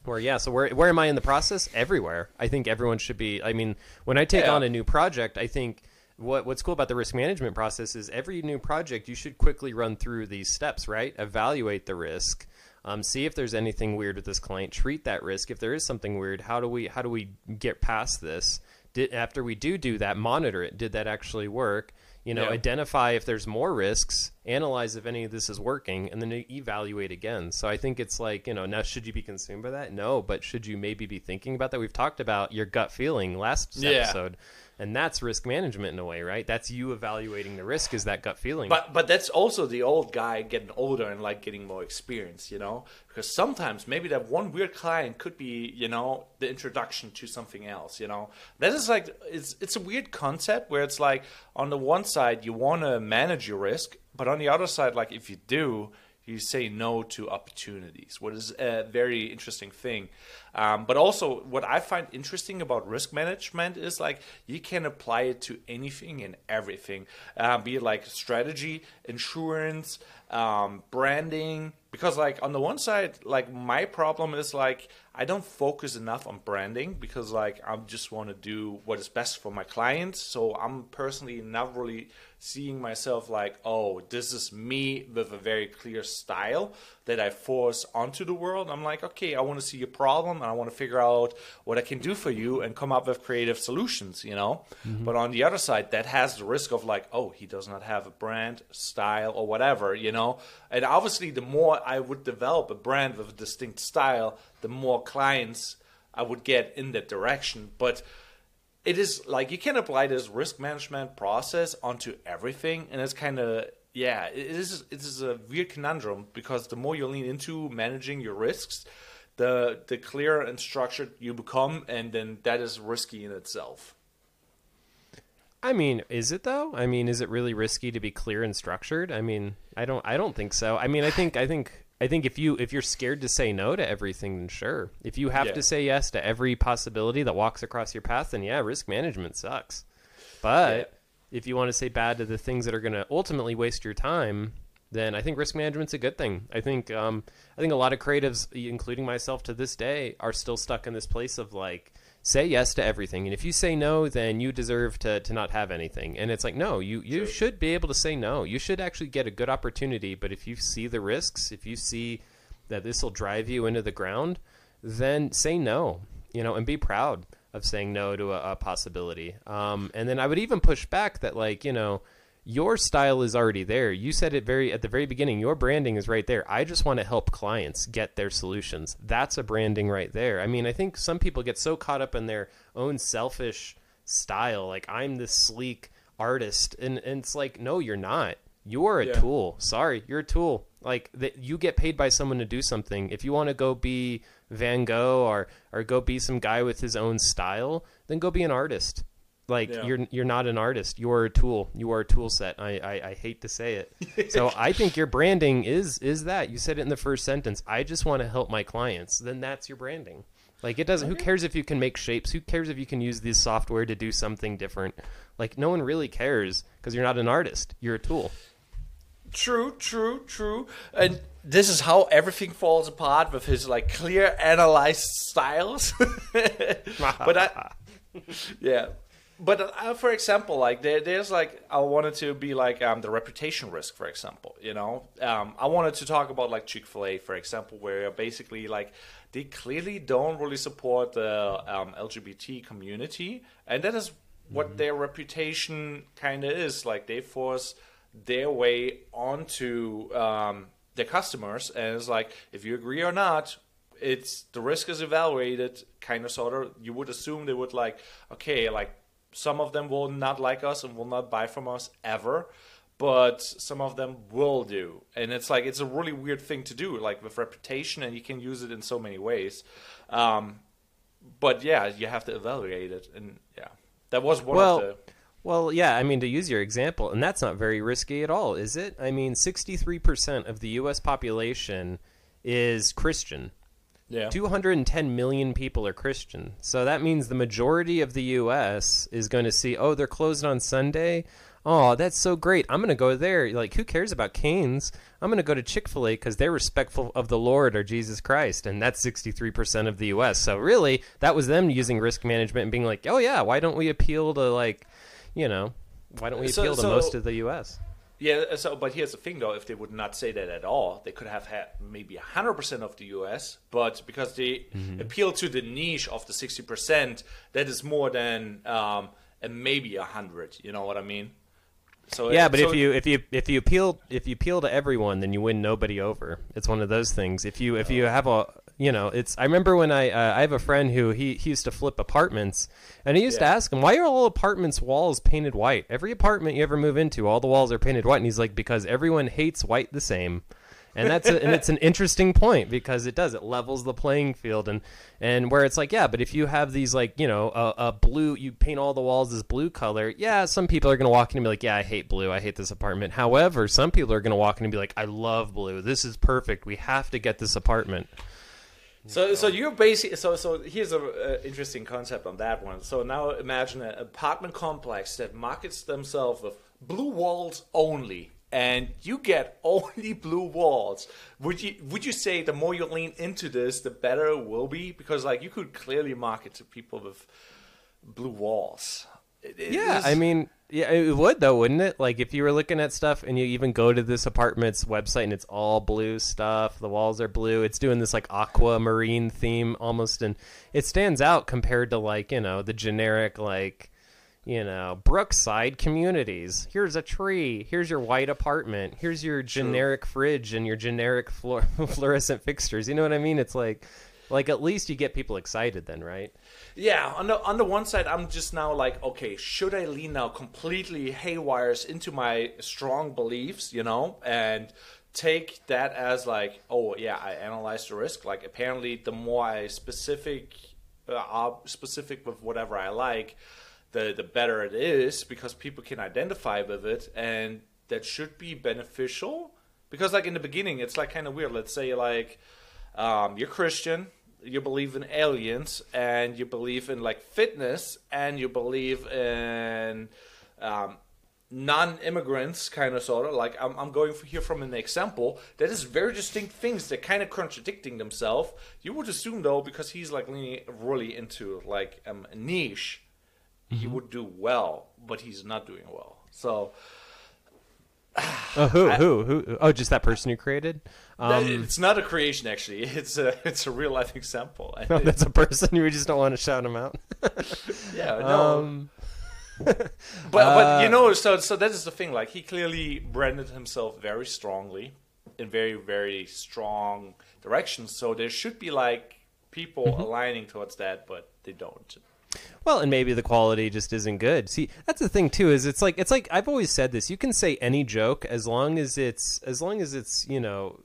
where yeah, so where where am I in the process? Everywhere. I think everyone should be. I mean, when I take yeah. on a new project, I think what what's cool about the risk management process is every new project you should quickly run through these steps, right? Evaluate the risk, um, see if there's anything weird with this client, treat that risk. If there is something weird, how do we how do we get past this? Did, after we do do that, monitor it. Did that actually work? You know, yeah. identify if there's more risks, analyze if any of this is working, and then evaluate again. So I think it's like, you know, now should you be consumed by that? No, but should you maybe be thinking about that? We've talked about your gut feeling last yeah. episode and that's risk management in a way right? That's you evaluating the risk is that gut feeling. But but that's also the old guy getting older and like getting more experience you know? Because sometimes maybe that one weird client could be you know the introduction to something else you know? That is like it's it's a weird concept where it's like on the one side you want to manage your risk but on the other side like if you do you say no to opportunities, what is a very interesting thing. Um, but also, what I find interesting about risk management is like you can apply it to anything and everything, uh, be it like strategy, insurance, um, branding. Because like on the one side, like my problem is like I don't focus enough on branding because like I just want to do what is best for my clients. So I'm personally not really seeing myself like, oh, this is me with a very clear style that I force onto the world. I'm like, okay, I want to see your problem and I want to figure out what I can do for you and come up with creative solutions, you know? Mm-hmm. But on the other side, that has the risk of like, oh, he does not have a brand, style, or whatever, you know? And obviously, the more I would develop a brand with a distinct style, the more clients I would get in that direction. But it is like you can apply this risk management process onto everything, and it's kind of yeah, it is it is a weird conundrum because the more you lean into managing your risks, the the clearer and structured you become, and then that is risky in itself. I mean, is it though? I mean, is it really risky to be clear and structured? I mean, I don't I don't think so. I mean, I think I think I think if you if you're scared to say no to everything, then sure. If you have yeah. to say yes to every possibility that walks across your path, then yeah, risk management sucks. But yeah. if you want to say bad to the things that are going to ultimately waste your time, then I think risk management's a good thing. I think um, I think a lot of creatives, including myself to this day, are still stuck in this place of like say yes to everything. And if you say no then you deserve to, to not have anything. And it's like no you, you should be able to say no. You should actually get a good opportunity. But if you see the risks if you see that this will drive you into the ground then say no you know and be proud of saying no to a, a possibility. Um, and then i would even push back that like you know your style is already there. You said it very at the very beginning. Your branding is right there. I just want to help clients get their solutions. That's a branding right there. I mean, I think some people get so caught up in their own selfish style, like I'm this sleek artist, and, and it's like, no, you're not. You're a yeah. tool. Sorry, you're a tool. Like that, you get paid by someone to do something. If you want to go be Van Gogh or or go be some guy with his own style, then go be an artist like yeah. you're you're not an artist. You are a tool. You are a tool set. I, I, I hate to say it. so I think your branding is is that. You said it in the first sentence. I just want to help my clients. Then that's your branding. Like it doesn't. Who cares if you can make shapes? Who cares if you can use this software to do something different? Like no one really cares because you're not an artist. You're a tool. True, true, true. And this is how everything falls apart with his like clear analyzed styles. but I, yeah. But uh, for example, like there, there's like I wanted to be like um, the reputation risk, for example. You know, um, I wanted to talk about like Chick Fil A, for example, where basically like they clearly don't really support the um, LGBT community, and that is what mm-hmm. their reputation kind of is. Like they force their way onto um, their customers, and it's like if you agree or not, it's the risk is evaluated, kind of sort of. You would assume they would like, okay, like some of them will not like us and will not buy from us ever but some of them will do and it's like it's a really weird thing to do like with reputation and you can use it in so many ways um, but yeah you have to evaluate it and yeah that was one well, of the well, yeah, I mean, to use your example, and that's not very risky at all, is it? I mean, 63% of the U.S. population is Christian. Yeah. 210 million people are Christian. So that means the majority of the U.S. is going to see, oh, they're closed on Sunday. Oh, that's so great. I'm going to go there. Like, who cares about Cane's? I'm going to go to Chick fil A because they're respectful of the Lord or Jesus Christ. And that's 63% of the U.S. So, really, that was them using risk management and being like, oh, yeah, why don't we appeal to, like, you know, why don't we appeal so, to most of the U.S.? Yeah, uh, so but here's the thing though: if they would not say that at all, they could have had maybe hundred percent of the U.S. But because they mm-hmm. appeal to the niche of the sixty percent, that is more than um, maybe hundred. You know what I mean? So yeah, but so if you if you if you appeal if you appeal to everyone, then you win nobody over. It's one of those things. If you if you have a you know, it's. I remember when I uh, I have a friend who he, he used to flip apartments, and he used yeah. to ask him why are all apartments walls painted white? Every apartment you ever move into, all the walls are painted white, and he's like because everyone hates white the same. and that's a, and it's an interesting point because it does it levels the playing field and and where it's like yeah but if you have these like you know a, a blue you paint all the walls as blue color yeah some people are going to walk in and be like yeah I hate blue I hate this apartment however some people are going to walk in and be like I love blue this is perfect we have to get this apartment so, so you're basically so so. Here's a uh, interesting concept on that one. So now imagine an apartment complex that markets themselves with blue walls only, and you get only blue walls. Would you would you say the more you lean into this, the better it will be? Because like you could clearly market to people with blue walls. It, yeah, I mean, yeah, it would though, wouldn't it? Like if you were looking at stuff and you even go to this apartment's website and it's all blue stuff, the walls are blue. It's doing this like aquamarine theme almost, and it stands out compared to like you know the generic like you know Brookside communities. Here's a tree. Here's your white apartment. Here's your generic True. fridge and your generic fluorescent fixtures. You know what I mean? It's like like at least you get people excited then, right? Yeah, on the on the one side, I'm just now like, okay, should I lean now completely haywires into my strong beliefs, you know, and take that as like, oh yeah, I analyzed the risk. Like apparently, the more I specific, uh, specific with whatever I like, the the better it is because people can identify with it, and that should be beneficial. Because like in the beginning, it's like kind of weird. Let's say like um, you're Christian, you believe in aliens and you believe in like fitness and you believe in um, non-immigrants kind of sort of like I'm, I'm going here from an example that is very distinct things that kind of contradicting themselves. You would assume though because he's like leaning really into like um, a niche mm-hmm. he would do well but he's not doing well. So oh, who, I, who, who? Oh, just that person you created. Um, it's not a creation, actually. It's a it's a real life example. No, that's a person. You just don't want to shout him out. yeah, no. Um, but but you uh, know, so so that is the thing. Like he clearly branded himself very strongly in very very strong directions. So there should be like people mm-hmm. aligning towards that, but they don't. Well, and maybe the quality just isn't good. See, that's the thing too. Is it's like it's like I've always said this. You can say any joke as long as it's as long as it's you know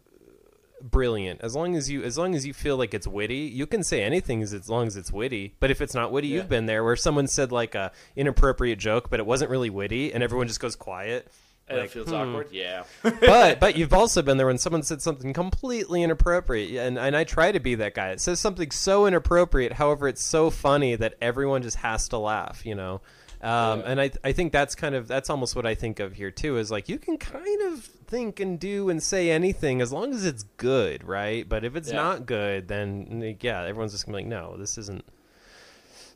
brilliant. As long as you as long as you feel like it's witty, you can say anything as, as long as it's witty. But if it's not witty, yeah. you've been there where someone said like a inappropriate joke, but it wasn't really witty, and everyone just goes quiet. And like, it feels hmm. awkward, yeah. but but you've also been there when someone said something completely inappropriate, and and I try to be that guy. It says something so inappropriate, however, it's so funny that everyone just has to laugh, you know. Um, Yeah. And I I think that's kind of that's almost what I think of here too. Is like you can kind of think and do and say anything as long as it's good, right? But if it's Yeah. not good, then yeah, everyone's just gonna be like, no, this isn't.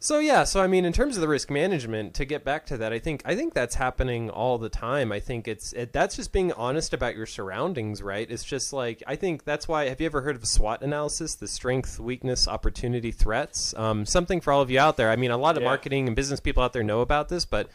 So yeah, so I mean, in terms of the risk management, to get back to that, I think I think that's happening all the time. I think it's it, that's just being honest about your surroundings, right? It's just like I think that's why. Have you ever heard of SWOT analysis? The strength, weakness, opportunity, threats. Um, something for all of you out there. I mean, a lot of Yeah. marketing and business people out there know about this, but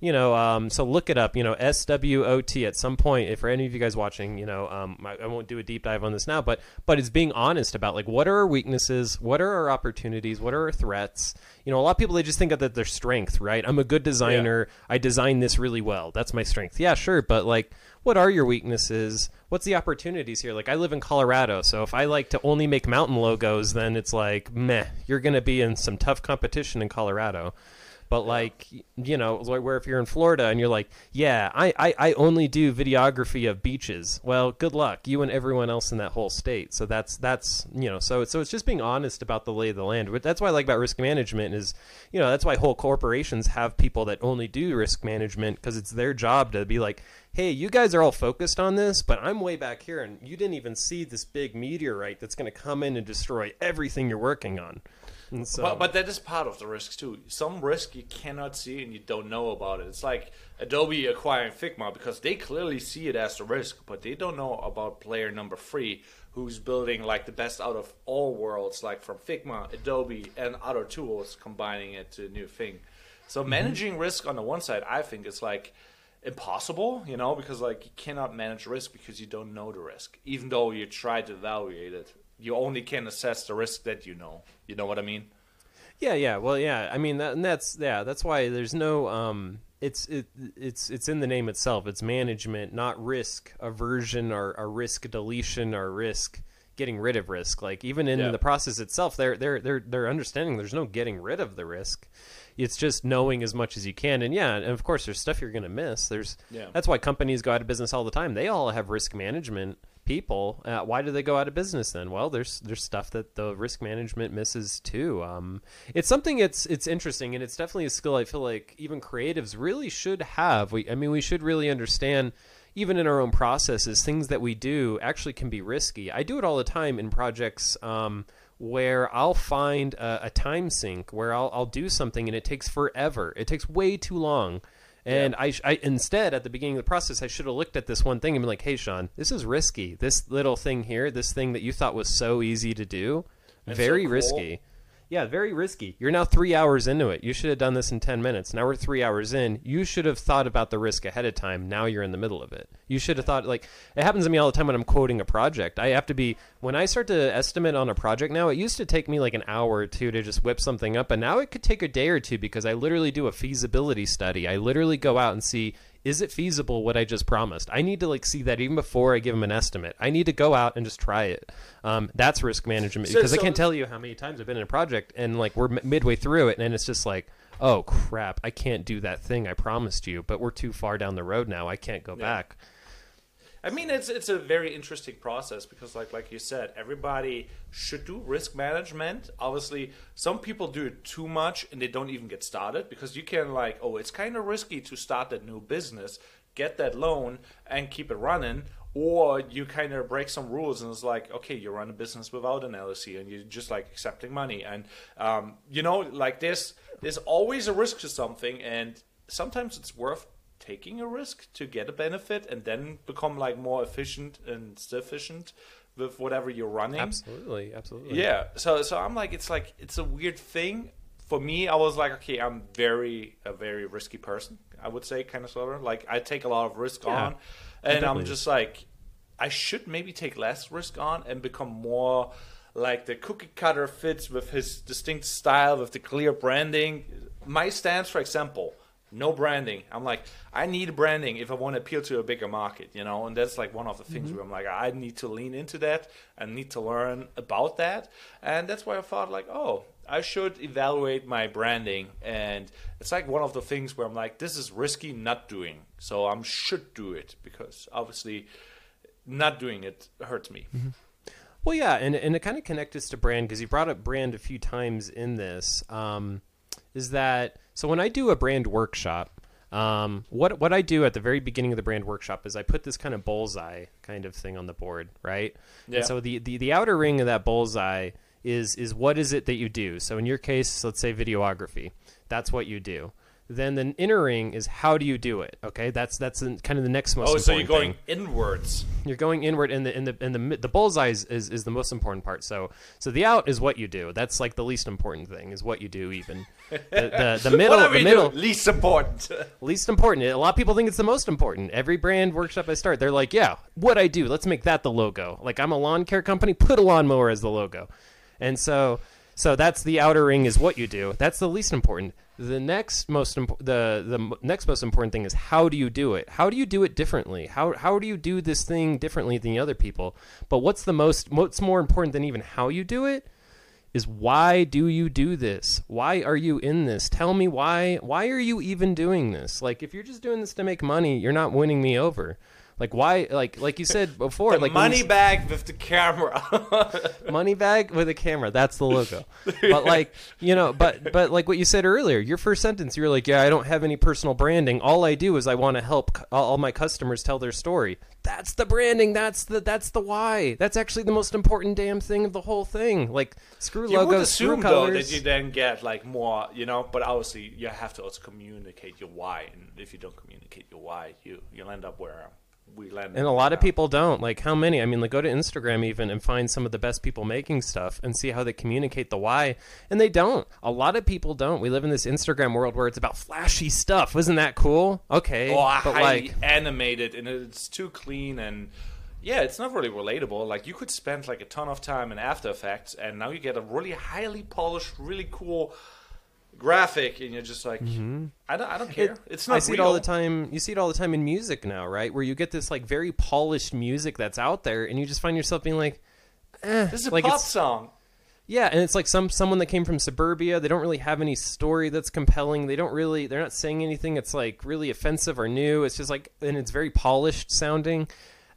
you know, um, so look it up. You know, S W O T. At some point, if for any of you guys watching, you know, um, I, I won't do a deep dive on this now, but but it's being honest about like what are our weaknesses, what are our opportunities, what are our threats. You know, a lot of people they just think of that their strength, right? I'm a good designer. I design this really well. That's my strength. Yeah, sure, but like, what are your weaknesses? What's the opportunities here? Like, I live in Colorado, so if I like to only make mountain logos, then it's like, meh, you're going to be in some tough competition in Colorado. But like you know, like where if you're in Florida and you're like, yeah, I, I, I only do videography of beaches. Well, good luck, you and everyone else in that whole state. So that's that's you know, so so it's just being honest about the lay of the land. But that's why I like about risk management is, you know, that's why whole corporations have people that only do risk management because it's their job to be like, hey, you guys are all focused on this, but I'm way back here and you didn't even see this big meteorite that's going to come in and destroy everything you're working on. And so, But, but that is part of the risks too. Some risk you cannot see and you don't know about it. It's like Adobe acquiring Figma because they clearly see it as a risk, but they don't know about player number three who's building like the best out of all worlds, like from Figma, Adobe, and other tools, combining it to a new thing. So mm-hmm. managing risk on the one side, I think is like impossible, you know, because like you cannot manage risk because you don't know the risk, even though you try to evaluate it. You only can assess the risk that you know. You know what I mean? Yeah, yeah. Well, yeah. I mean, that, and that's yeah. That's why there's no. Um, it's it, it's it's in the name itself. It's management, not risk aversion or, or risk deletion or risk getting rid of risk. Like even in Yeah. the process itself, they're they're they're they're understanding there's no getting rid of the risk. It's just knowing as much as you can. And yeah, and of course, there's stuff you're going to miss. There's Yeah. that's why companies go out of business all the time. They all have risk management people. Uh, why do they go out of business then? Well, there's there's stuff that the risk management misses too. Um, it's something it's it's interesting and it's definitely a skill I feel like even creatives really should have. We I mean we should really understand even in our own processes things that we do actually can be risky. I do it all the time in projects um, where I'll find a, a time sink where I'll I'll do something and it takes forever. It takes way too long. And I, I instead at the beginning of the process, I should have looked at this one thing and been like, "Hey, Sean, this is risky. This little thing here, this thing that you thought was so easy to do, It's very so cool. risky. Yeah, very risky. You're now three hours into it. You should have done this in ten minutes. Now we're three hours in. You should have thought about the risk ahead of time. Now you're in the middle of it. You should have thought like it happens to me all the time when I'm quoting a project. I have to be when I start to estimate on a project now. It used to take me like an hour or two to just whip something up, and now it could take a day or two because I literally do a feasibility study. I literally go out and see is it feasible what I just promised? I need to like see that even before I give them an estimate. I need to go out and just try it. Um, that's risk management So- because I can't tell you how many times I've been in a project and like we're m- midway through it and it's just like, oh crap, I can't do that thing I promised you, but we're too far down the road now. I can't go back. I mean, it's it's a very interesting process because, like like you said, everybody should do risk management. Obviously, some people do it too much and they don't even get started because you can like, oh, it's kind of risky to start that new business, get that loan, and keep it running. Or you kind of break some rules and it's like, okay, you run a business without an LLC and you're just like accepting money. And um, you know, like there's there's always a risk to something, and sometimes it's worth taking a risk to get a benefit and then become like more efficient and sufficient with whatever you're running. Absolutely, absolutely. Yeah. So so I'm like it's like it's a weird thing. For me, I was like, okay, I'm very a very risky person. I would say kind of sort of like I take a lot of risk Yeah, on, and I'm just like I should maybe take less risk on and become more like the cookie cutter fits with his distinct style with the clear branding. My stance, for example, no branding. I'm like, I need branding if I want to appeal to a bigger market, you know, and that's like one of the things where I'm like, I need to lean into that and need to learn about that, and that's why I thought like, oh, I should evaluate my branding, and it's like one of the things where I'm like, this is risky not doing, so I should do it because obviously, not doing it hurts me. Well, yeah, and and it kind of connects us to brand because you brought up brand a few times in this. Um, is that So when I do a brand workshop, um, what what I do at the very beginning of the brand workshop is I put this kind of bullseye kind of thing on the board, right? Yeah. And so the, the the outer ring of that bullseye is is what is it that you do? So in your case, let's say videography. That's what you do. Then the inner ring is how do you do it? Okay, that's that's the, kind of the next most. Oh, so you're going thing. inwards. you're going inward and the and the and the the bullseye is, is, is the most important part. So so the out is what you do. That's like the least important thing is what you do even. The the, the middle the middle least important. least important. A lot of people think it's the most important. Every brand workshop i start they're like yeah what i do let's make that the logo. Like i'm a lawn care company put a lawnmower as the logo. And so so that's the outer ring is what you do. That's the least important the next most imp- the the next most important thing is how do you do it how do you do it differently how how do you do this thing differently than the other people but what's the most what's more important than even how you do it is why do you do this? Why are you in this? Tell me why why are you even doing this? Like if you're just doing this to make money, you're not winning me over. Like why like like you said before, the like money bag with the camera. money bag with a camera. That's the logo. But like, you know, but but like what you said earlier, your first sentence, you were like, "Yeah, I don't have any personal branding. All I do is I want to help all my customers tell their story." That's the branding. That's the that's the why. That's actually the most important damn thing of the whole thing. Like, screw you would logos, screw assume though colors. that you then get like more, you know. But obviously, you have to also communicate your why, and if you don't communicate your why, you you'll end up where we. And a lot of people don't. Like, how many? I mean, like, go to Instagram even and find some of the best people making stuff and see how they communicate the why. And they don't. A lot of people don't. We live in this Instagram world where it's about flashy stuff. Wasn't that cool? Okay. oh, but like, animated, and it's too clean and. Yeah, it's not really relatable. Like you could spend like a ton of time in After Effects, and now you get a really highly polished, really cool graphic, and you're just like, I don't, I don't care. it's not. I see real. it all the time. You see it all the time in music now, right? Where you get this like very polished music that's out there, and you just find yourself being like, eh, This is a like pop song. Yeah, and it's like some someone that came from suburbia. They don't really have any story that's compelling. They don't really. They're not saying anything. It's like really offensive or new. It's just like, and it's very polished sounding.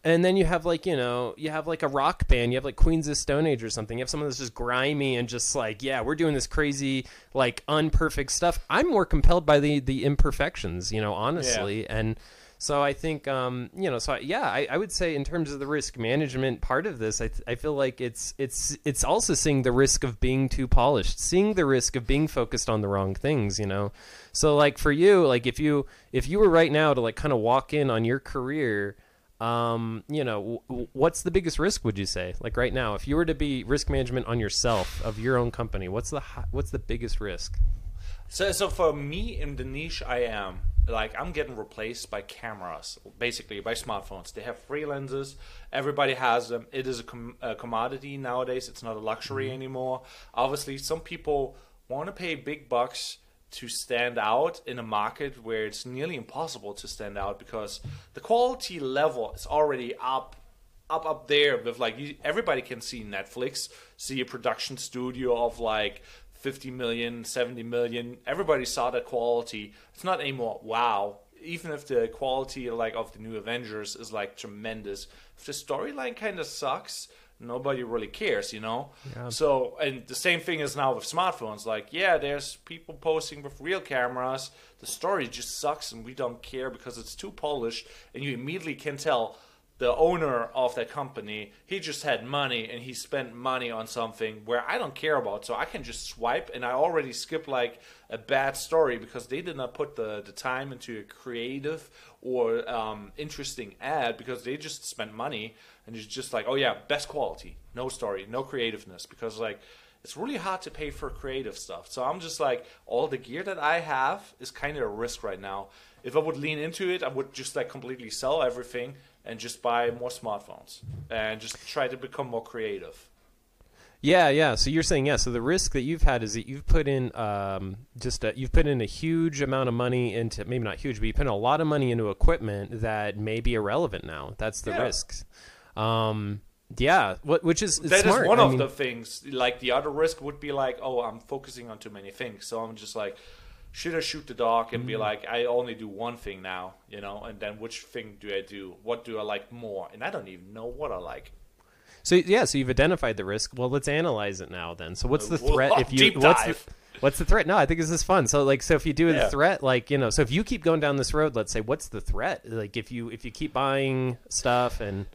And then you have like you know you have like a rock band. You have like Queens of Stone Age or something. You have someone that's just grimy and just like yeah, we're doing this crazy like unperfect stuff. I'm more compelled by the the imperfections. You know, honestly, and. So I think, um, you know, so I, yeah, I, I would say in terms of the risk management part of this, I, th- I feel like it's it's it's also seeing the risk of being too polished, seeing the risk of being focused on the wrong things, you know. So like for you, like if you if you were right now to like kind of walk in on your career, um, you know, w- what's the biggest risk? Would you say, like right now, if you were to be risk management on yourself of your own company, what's the hi- what's the biggest risk? So, so for me in the niche I am, like I'm getting replaced by cameras, basically by smartphones. They have free lenses. Everybody has them. It is a, com- a commodity nowadays. It's not a luxury anymore. Obviously, some people want to pay big bucks to stand out in a market where it's nearly impossible to stand out because the quality level is already up up up there with like you, everybody can see Netflix, see a production studio of like 50 million, 70 million. Everybody saw that quality. It's not anymore wow. Even if the quality like of the new Avengers is like tremendous, if the storyline kind of sucks, nobody really cares, you know. So, and the same thing is now with smartphones. Like, yeah, there's people posting with real cameras. The story just sucks, and we don't care because it's too polished, and you immediately can tell the owner of that company he just had money and he spent money on something where I don't care about so I can just swipe and I already skip like a bad story because they did not put the, the time into a creative or um, interesting ad because they just spent money and it's just like oh yeah best quality no story no creativeness because like it's really hard to pay for creative stuff so I'm just like all the gear that I have is kind of a risk right now if I would lean into it I would just like completely sell everything and just buy more smartphones and just try to become more creative. Yeah, yeah. So you're saying yeah. So the risk that you've had is that you've put in um, just a, you've put in a huge amount of money into maybe not huge, but you put in a lot of money into equipment that may be irrelevant now. That's the Yeah. risks. Um, yeah, what which is That is smart. one I of mean- the things. Like the other risk would be like, oh, I'm focusing on too many things, so I'm just like, should I shoot the dog and be like, I only do one thing now, you know? And then which thing do I do? What do I like more? And I don't even know what I like. So yeah, so you've identified the risk. Well, let's analyze it now then. So what's the Whoa, threat if you what's the What's the threat? No, I think this is fun. So like, so if you do a Yeah. threat, like you know, so if you keep going down this road, let's say, what's the threat? Like if you if you keep buying stuff and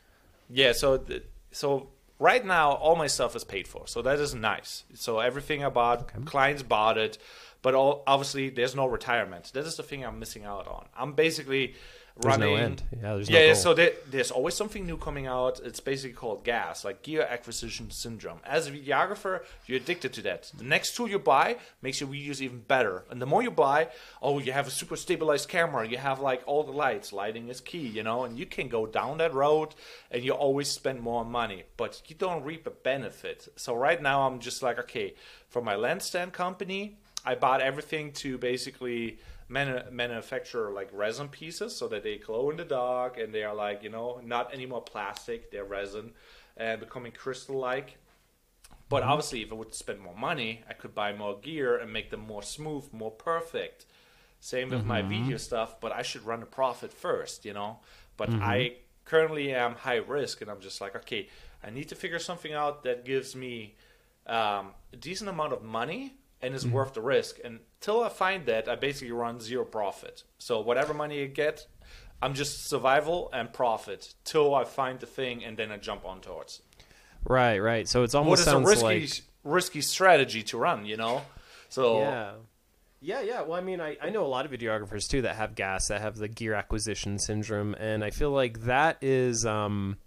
Yeah, so so right now all my stuff is paid for, so that is nice. So everything I bought, clients bought it, but all, obviously there's no retirement. That is the thing I'm missing out on. I'm basically There's no end. Yeah, there's no yeah, yeah, goal. so there, there's always something new coming out. It's basically called GAS, like Gear Acquisition Syndrome. As a videographer, you're addicted to that. The next tool you buy makes your videos even better. And the more you buy, oh, you have a super stabilized camera. You have like all the lights. Lighting is key, you know, and you can go down that road and you always spend more money, but you don't reap a benefit. So right now, I'm just like, okay, for my lens stand company, I bought everything to basically manu- manufacture like resin pieces so that they glow in the dark and they are like you know not anymore plastic they're resin and becoming crystal like but mm-hmm. obviously if i would spend more money i could buy more gear and make them more smooth more perfect. Same with my mm-hmm. video stuff but i should run a profit first you know? But mm-hmm. i currently am high risk and i'm just like okay i need to figure something out that gives me um, a decent amount of money and is worth the risk. And till I find that, I basically run zero profit. So whatever money I get, I'm just survival and profit till I find the thing, and then I jump on towards. right, right. So it's What almost is a risky like risky strategy to run? You know, so yeah. Yeah, yeah. Well, I mean, I, I know a lot of videographers too that have gas, that have the gear acquisition syndrome, and I feel like that is, um,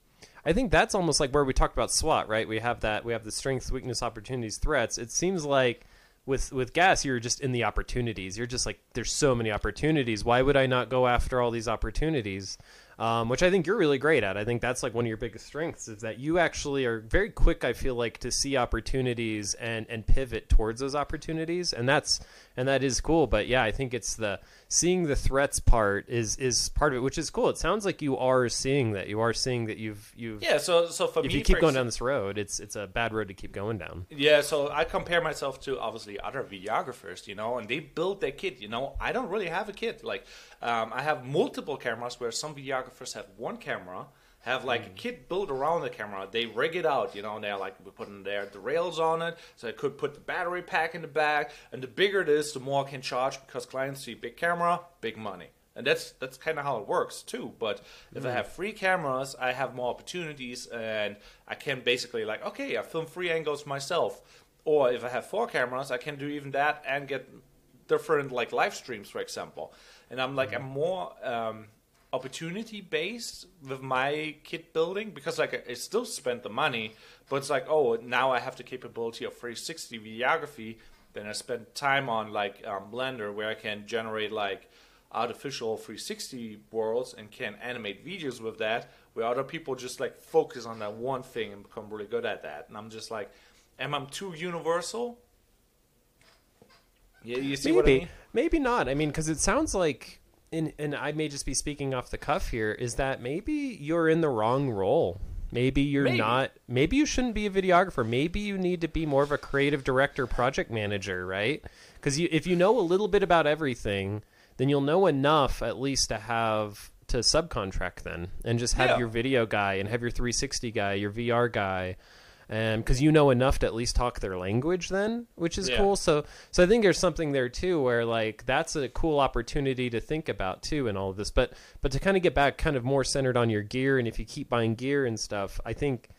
I think that's almost like where we talked about SWOT, right? We have that, we have the strengths, weakness, opportunities, threats. It seems like with with gas, you're just in the opportunities. You're just like, there's so many opportunities. Why would I not go after all these opportunities? Um, which I think you're really great at. I think that's like one of your biggest strengths is that you actually are very quick. I feel like to see opportunities and and pivot towards those opportunities, and that's and that is cool. But yeah, I think it's the seeing the threats part is is part of it, which is cool. It sounds like you are seeing that. You are seeing that you've you've yeah. So so for if me, you keep going down this road, it's it's a bad road to keep going down. Yeah, so I compare myself to obviously other videographers, you know, and they build their kit. You know, I don't really have a kit. Like, um, I have multiple cameras where some videographers have one camera, have like a mm. kit built around the camera. They rig it out, you know, and they're like we're putting their the rails on it, so I could put the battery pack in the back. And the bigger it is, the more I can charge because clients see big camera, big money. And that's that's kind of how it works too. But if I mm. have three cameras, I have more opportunities, and I can basically like, okay, I film three angles myself. Or if I have four cameras, I can do even that and get different like live streams, for example. And I'm like, I'm mm. more um, opportunity based with my kit building because like I still spend the money, but it's like, oh, now I have the capability of 360 videography. Then I spend time on like um, Blender where I can generate like artificial 360 worlds and can animate videos with that where other people just like focus on that one thing and become really good at that. And i'm just like am i too universal? Yeah you see maybe what i mean? Maybe not. I mean because it sounds like and, and i may just be speaking off the cuff here is that maybe you're in the wrong role maybe you're Maybe. not maybe you shouldn't be a videographer maybe you need to be more of a creative director project manager right because you, if you know a little bit about everything then you'll know enough at least to have to subcontract then and just have Yeah. your video guy and have your 360 guy your vr guy and because you know enough to at least talk their language then which is Yeah. cool so so i think there's something there too where like that's a cool opportunity to think about too in all of this but but to kind of get back kind of more centered on your gear and if you keep buying gear and stuff i think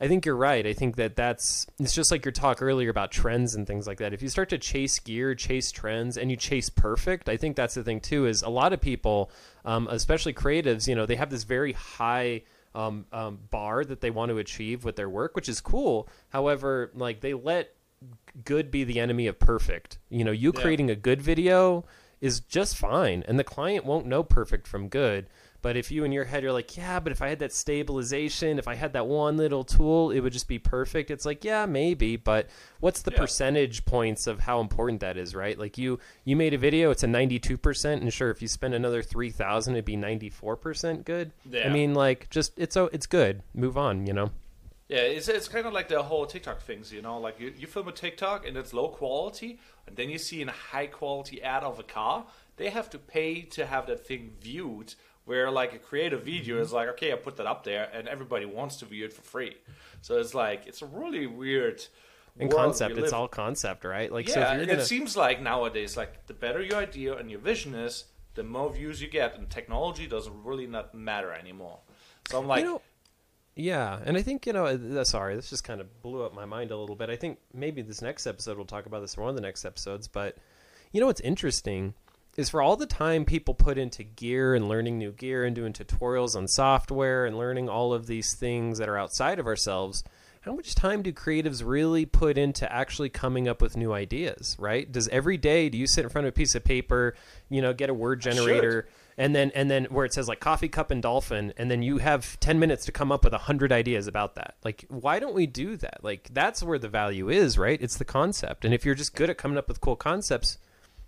I think you're right. I think that that's it's just like your talk earlier about trends and things like that. If you start to chase gear, chase trends, and you chase perfect, I think that's the thing too. Is a lot of people, um, especially creatives, you know, they have this very high um, um, bar that they want to achieve with their work, which is cool. However, like they let good be the enemy of perfect. You know, you Yeah. creating a good video is just fine, and the client won't know perfect from good. But if you in your head you're like, yeah, but if I had that stabilization, if I had that one little tool, it would just be perfect. It's like, yeah, maybe, but what's the Yeah. percentage points of how important that is, right? Like you you made a video, it's a 92%, and sure, if you spend another 3000, it'd be 94% good. I mean, like just it's so it's good. Move on, you know. Yeah, it's, it's kind of like the whole TikTok things, you know, like you, you film a TikTok and it's low quality, and then you see a high quality ad of a car. They have to pay to have that thing viewed. Where like a creative video is like, okay, I put that up there, and everybody wants to view it for free. So it's like it's a really weird And concept, it's all concept, right? Like yeah, so if you're and gonna it seems like nowadays, like the better your idea and your vision is, the more views you get, and technology doesn't really not matter anymore. So I'm like, you know, yeah, and I think you know. uh, Sorry, this just kind of blew up my mind a little bit. I think maybe this next episode we'll talk about this in one of the next episodes. But you know what's interesting is for all the time people put into gear and learning new gear and doing tutorials on software and learning all of these things that are outside of ourselves. How much time do creatives really put into actually coming up with new ideas, right? Does every day do you sit in front of a piece of paper, you know, get a word generator and then and then where it says like coffee cup and dolphin and then you have 10 minutes to come up with 100 ideas about that? Like why don't we do that? Like that's where the value is right? It's the concept. And if you're just good at coming up with cool concepts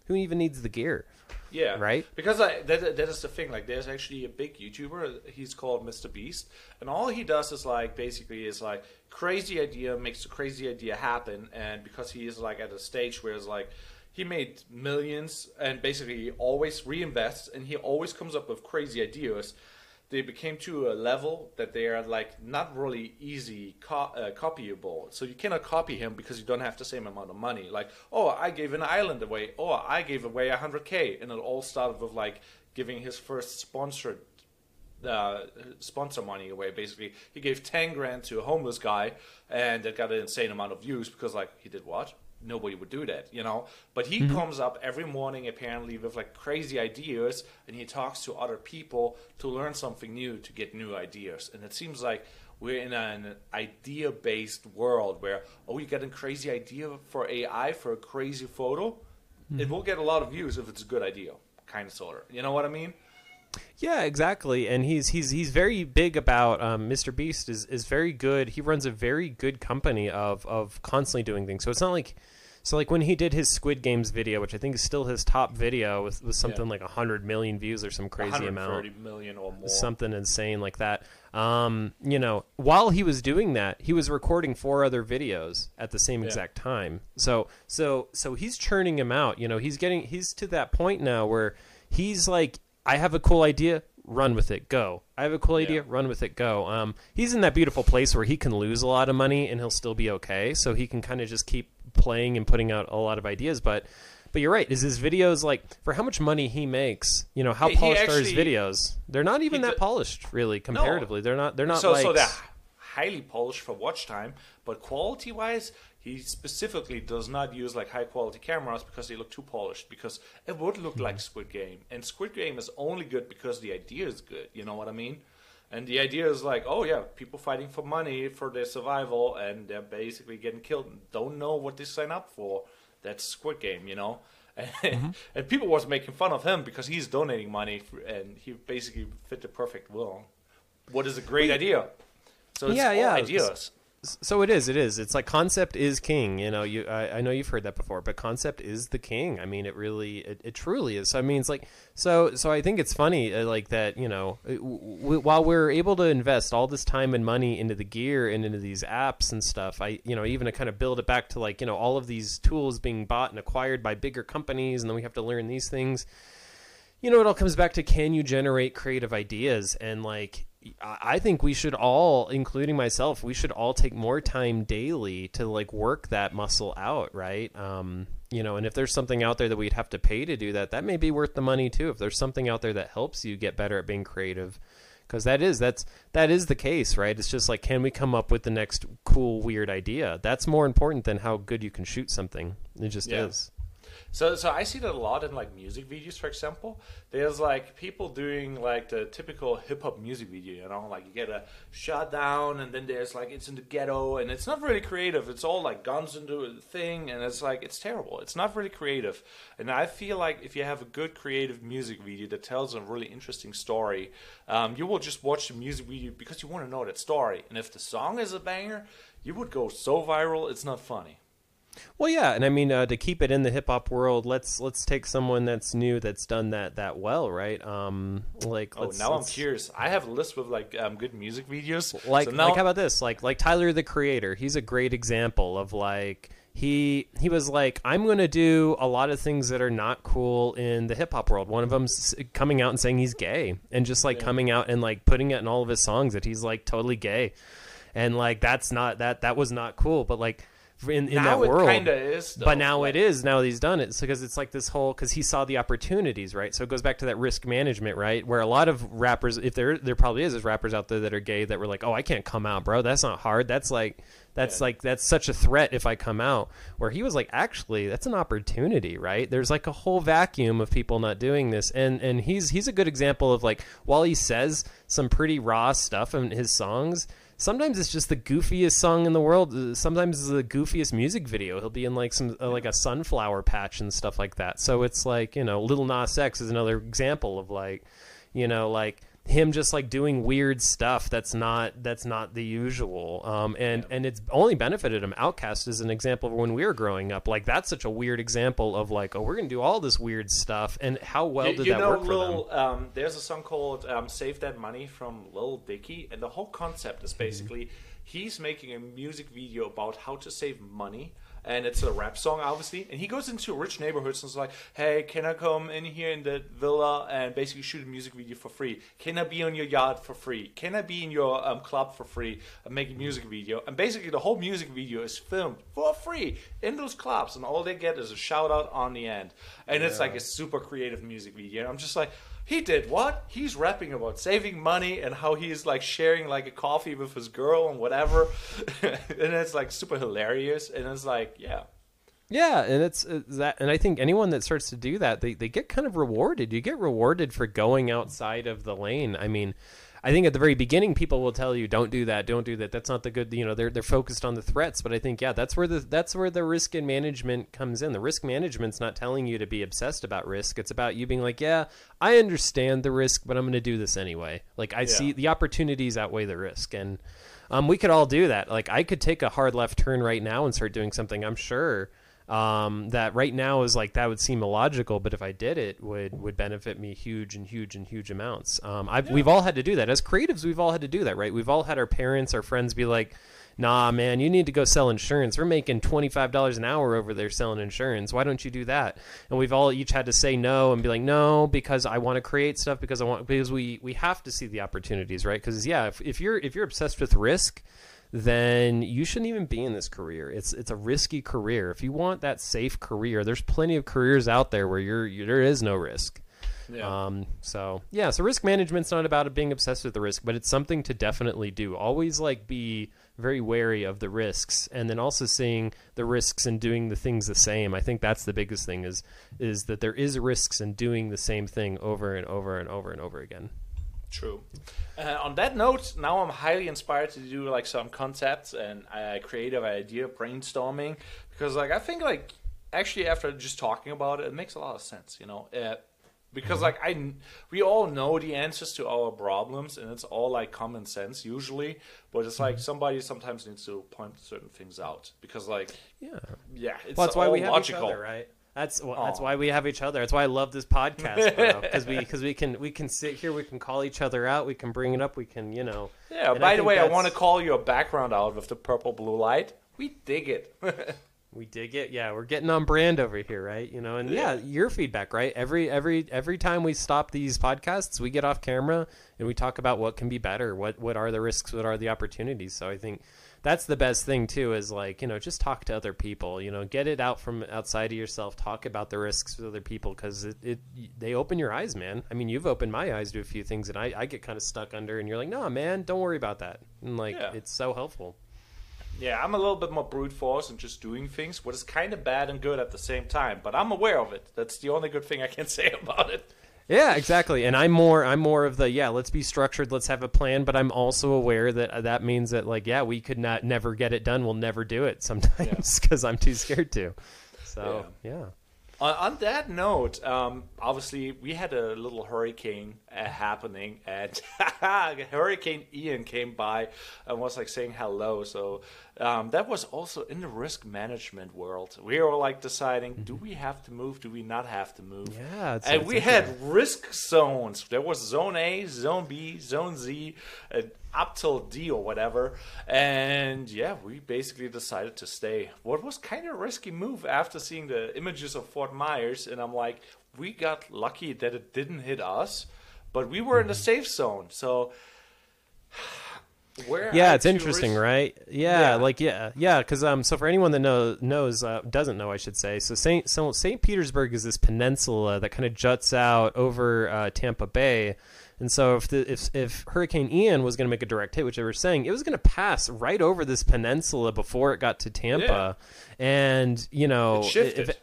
who even needs the gear Yeah, Right? Because I, that that is the thing. Like, there's actually a big YouTuber. He's called Mr. Beast, and all he does is like basically is like crazy idea makes a crazy idea happen, and because he is like at a stage where it's like he made millions and basically he always reinvests and he always comes up with crazy ideas. They became to a level that they are like not really easy co- uh, copyable. So you cannot copy him because you don't have the same amount of money. Like, oh, I gave an island away. Oh, I gave away 100k, and it all started with like giving his first sponsored uh, sponsor money away. Basically, he gave 10 grand to a homeless guy, and it got an insane amount of views because like he did what? Nobody would do that, you know. But he comes up every morning apparently with like crazy ideas, and he talks to other people to learn something new to get new ideas. And it seems like we're in an idea-based world where oh, you get a crazy idea for AI for a crazy photo, it will get a lot of views if it's a good idea, kind of sort of. You know what I mean? Yeah, exactly. And he's he's he's very big about um, Mr. Beast is is very good. He runs a very good company of of constantly doing things. So it's not like so like when he did his Squid Games video, which I think is still his top video, with, with something Yeah. like hundred million views or some crazy amount. 130 million or more. something insane like that. Um, you know, while he was doing that, he was recording four other videos at the same Yeah. exact time. So, so, so he's churning him out. You know, he's getting he's to that point now where he's like, I have a cool idea, run with it, go. I have a cool idea, Yeah. run with it, go. Um, he's in that beautiful place where he can lose a lot of money and he'll still be okay. So he can kind of just keep playing and putting out a lot of ideas, but. But you're right. Is his videos like for how much money he makes? You know how He- he polished are his videos? They're not even that polished, really, comparatively. They're not. They're not so like. so they're highly polished for watch time, but quality wise, he specifically does not use like high quality cameras because they look too polished. Because it would look Hmm. like Squid Game, and Squid Game is only good because the idea is good. You know what I mean? And the idea is like, oh yeah, people fighting for money for their survival, and they're basically getting killed. and Don't know what they sign up for. That's Squid Game, you know. And, Mm-hmm. and people was making fun of him because he's donating money, for, and he basically fit the perfect bill. What is a great idea? So it's Yeah, yeah. ideas. So it is. It is. It's like concept is king. You know. You. I, I know you've heard that before, but concept is the king. I mean, it really. It, it truly is. So I mean, it's like. So so I think it's funny, uh, like that. You know, uh, w- while we're able to invest all this time and money into the gear and into these apps and stuff, I you know even to kind of build it back to like you know all of these tools being bought and acquired by bigger companies, and then we have to learn these things. you know, it all comes back to can you generate creative ideas? And like, I think we should all, including myself, we should all take more time daily to like work that muscle out, right? Um, you know, and if there's something out there that we'd have to pay to do that, that may be worth the money too. If there's something out there that helps you get better at being creative, because that is that's that is the case, right? It's just like, can we come up with the next cool, weird idea? That's more important than how good you can shoot something. It just Yeah. is. So, so I see that a lot in like music videos, for example. There's like people doing like the typical hip hop music video, you know, like you get a shot down, and then there's like it's in the ghetto, and it's not really creative. It's all like guns into a thing, and it's like it's terrible. It's not really creative. And I feel like if you have a good creative music video that tells a really interesting story, um, you will just watch the music video because you want to know that story. And if the song is a banger, you would go so viral. It's not funny. Well, yeah, and I mean uh, to keep it in the hip hop world, let's let's take someone that's new that's done that that well, right? Um, like Oh, now I'm curious. I have a list with like um, good music videos. Like, so now, like how about this? Like like Tyler the Creator, he's a great example of like he he was like I'm going to do a lot of things that are not cool in the hip hop world. One of them's coming out and saying he's gay, and just like coming out and like putting it in all of his songs that he's like totally gay, and like that's not that that was not cool. But like in, in that world. kinda is, though. but now it is. Now that he's done it, because it's like this whole because he saw the opportunities, right? So it goes back to that risk management, right? Where a lot of rappers, if there there probably is, is rappers out there that are gay that were like, oh, I can't come out, bro. That's not hard. That's like that's Yeah. like that's such a threat if I come out. Where he was like, actually, that's an opportunity, right? There's like a whole vacuum of people not doing this, and and he's he's a good example of like while he says some pretty raw stuff in his songs. Sometimes it's just the goofiest song in the world. Uh, Sometimes it's the goofiest music video. He'll be in like some uh, like a sunflower patch and stuff like that. So it's like you know, Lil Nas X is another example of like, you know, like him just like doing weird stuff that's not that's not the usual um and and it's only benefited him OutKast is an example of when we were growing up like that's such a weird example of like oh we're gonna do all this weird stuff and how well You, did you that know, work for them um, there's a song called um, "Save That Money" from Lil Dicky, and the whole concept Mm-hmm. is basically he's making a music video about how to save money. And it's a rap song, obviously. And he goes into rich neighborhoods and is like, "Hey, can I come in here in the villa and basically shoot a music video for free? Can I be on your yard for free? Can I be in your um, club for free and make a music video?" And basically, the whole music video is filmed for free in those clubs, and all they get is a shout out on the end. And it's like a super creative music video. And I'm just like, he did what? He's rapping about saving money and how he's like sharing like a coffee with his girl and whatever. and it's like super hilarious. And it's like, yeah. Yeah, and it's, it's that, and I think anyone that starts to do that, they they get kind of rewarded. You get rewarded for going outside of the lane. I mean, I think at the very beginning, people will tell you, "Don't do that, don't do that." That's not the good. You know, they're they're focused on the threats. But I think, yeah, that's where the that's where the risk and management comes in. The risk management's not telling you to be obsessed about risk. It's about you being like, "Yeah, I understand the risk, but I'm going to do this anyway." Like I see the opportunities outweigh the risk, and um, we could all do that. Like I could take a hard left turn right now and start doing something. I'm sure um, that right now is like that would seem illogical, but if I did it, would would benefit me huge and huge and huge amounts. Um, I've, We've all had to do that as creatives. We've all had to do that, right? We've all had our parents, our friends be like. Nah, man, you need to go sell insurance. We're making twenty five dollars an hour over there selling insurance. Why don't you do that? And we've all each had to say no and be like, no, because I want to create stuff because I want because we we have to see the opportunities, right? Because yeah, if, if you're if you're obsessed with risk, then you shouldn't even be in this career. It's it's a risky career. If you want that safe career, there's plenty of careers out there where you're you, there is no risk. Yeah. Um, so yeah, so risk management's not about being obsessed with the risk, but it's something to definitely do. Always like be very wary of the risks, and then also seeing the risks and doing the things the same. I think that's the biggest thing is is that there is risks in doing the same thing over and over and over and over again. True. Uh, on that note, now I'm highly inspired to do like some concepts and uh, creative idea brainstorming because like I think like actually after just talking about it, it makes a lot of sense. You know, uh, because like I we all know the answers to our problems and it's all like common sense usually, but it's like somebody sometimes needs to point certain things out because like Yeah. yeah, it's Well, that's why all we have logical. each other, right? That's well, that's why we have each other. That's why I love this podcast, bro. Because we because we can we can sit here, we can call each other out, we can bring it up, we can you know. Yeah. And By the way, I that's- want to call your background out with the purple blue light. We dig it. We dig it. Yeah, we're getting on brand over here, right? You know, and yeah, your feedback, right? Every every every time we stop these podcasts, we get off camera and we talk about what can be better, what what are the risks, what are the opportunities. So I think that's the best thing too is like, you know, just talk to other people, you know, get it out from outside of yourself, talk about the risks with other people cuz it, it they open your eyes, man. I mean, you've opened my eyes to a few things and I I get kind of stuck under and you're like, "No, man, don't worry about that." And like Yeah. it's so helpful. Yeah, I'm a little bit more brute force and just doing things, what is kind of bad and good at the same time. But I'm aware of it. That's the only good thing I can say about it. Yeah, exactly. And I'm more I'm more of the yeah, let's be structured, let's have a plan, but I'm also aware that uh, that means that like yeah, we could not never get it done. We'll never do it sometimes cuz I'm too scared to. So, yeah. On, on that note, um, obviously we had a little hurricane uh, happening, and Hurricane Ian came by and was like saying hello. So um, that was also in the risk management world. We were like deciding: do we have to move? Do we not have to move? Yeah, it's- and it's we had risk zones. There was Zone A, Zone B, Zone Z, uh, up till D or whatever. And yeah, we basically decided to stay. What was kind of a risky move after seeing the images of Fort Myers, and I'm like, we got lucky that it didn't hit us, but we were in the safe zone. So Where yeah, it's interesting, right? Yeah, Yeah. like yeah, yeah. Because um, so for anyone that know, knows uh, doesn't know, I should say. So Saint so Saint Petersburg is this peninsula that kind of juts out over uh, Tampa Bay, and so if the if if Hurricane Ian was going to make a direct hit, which they were saying, it was going to pass right over this peninsula before it got to Tampa, and you know It shifted. if-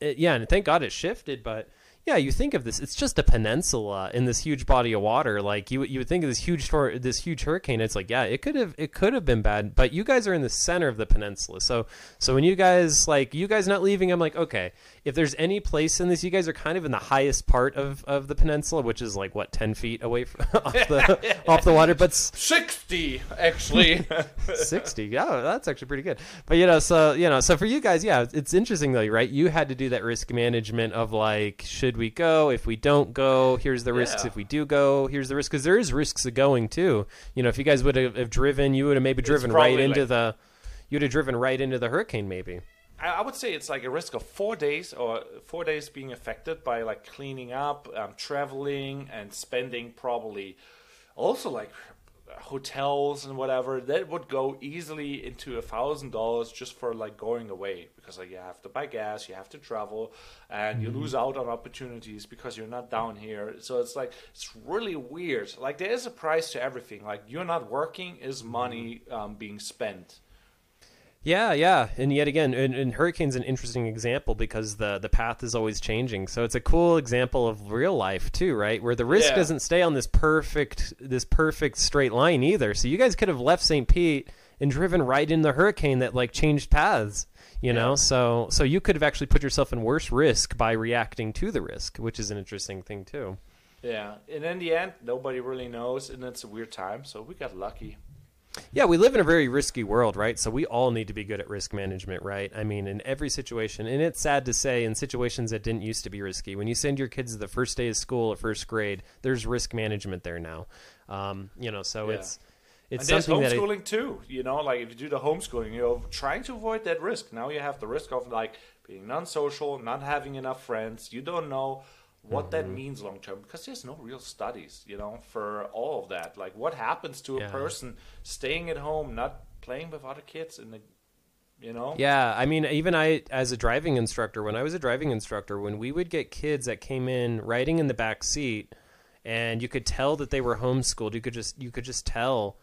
it, yeah, and thank God it shifted, but. Yeah, you think of this; it's just a peninsula in this huge body of water. Like you, you would think of this huge, tor- this huge hurricane. It's like, yeah, it could have, it could have been bad. But you guys are in the center of the peninsula, so, so when you guys like, you guys not leaving, I'm like, okay, if there's any place in this, you guys are kind of in the highest part of, of the peninsula, which is like what ten feet away from off the off the water, but 60 actually 60 yeah that's actually pretty good but you know so you know so for you guys yeah it's interesting though right you had to do that risk management of like should we go. If we don't go here's the risks. Yeah. if we do go here's the risk because there is risks of going too. You know if you guys would have, have driven you would have maybe driven right into like- the you would have driven right into the hurricane maybe. I I would say it's like a risk of four days or four days being affected by like cleaning up, um, traveling, and spending probably also like hotels and whatever. That would go easily into a thousand dollars just for like going away because like you have to buy gas, you have to travel, and you lose out on opportunities because you're not down here. So it's like it's really weird. Like there is a price to everything. Like you're not working is money um, being spent. Yeah, yeah, and yet again, and, and hurricane's an interesting example because the the path is always changing. So it's a cool example of real life too, right? Where the risk Yeah. doesn't stay on this perfect this perfect straight line either. So you guys could have left St. Pete and driven right in the hurricane that like changed paths. You know, so so you could have actually put yourself in worse risk by reacting to the risk, which is an interesting thing too. Yeah, and in the end, nobody really knows, and it's a weird time, so we got lucky. Yeah, we live in a very risky world, right? So we all need to be good at risk management, right? I mean, in every situation, and it's sad to say, in situations that didn't used to be risky, when you send your kids to the first day of school at first grade, there's risk management there now. Um, you know, so Yeah. it's it's and there's something that I, homeschooling too. You know, like if you do the homeschooling, you're trying to avoid that risk. Now you have the risk of like being non-social, not having enough friends. You don't know what that Mm-hmm. means long term because there's no real studies, you know, for all of that. Like what happens to a person staying at home, not playing with other kids in the, you know. Yeah, I mean, even I, as a driving instructor, when I was a driving instructor, when we would get kids that came in riding in the back seat, and you could tell that they were homeschooled, you could just you could just tell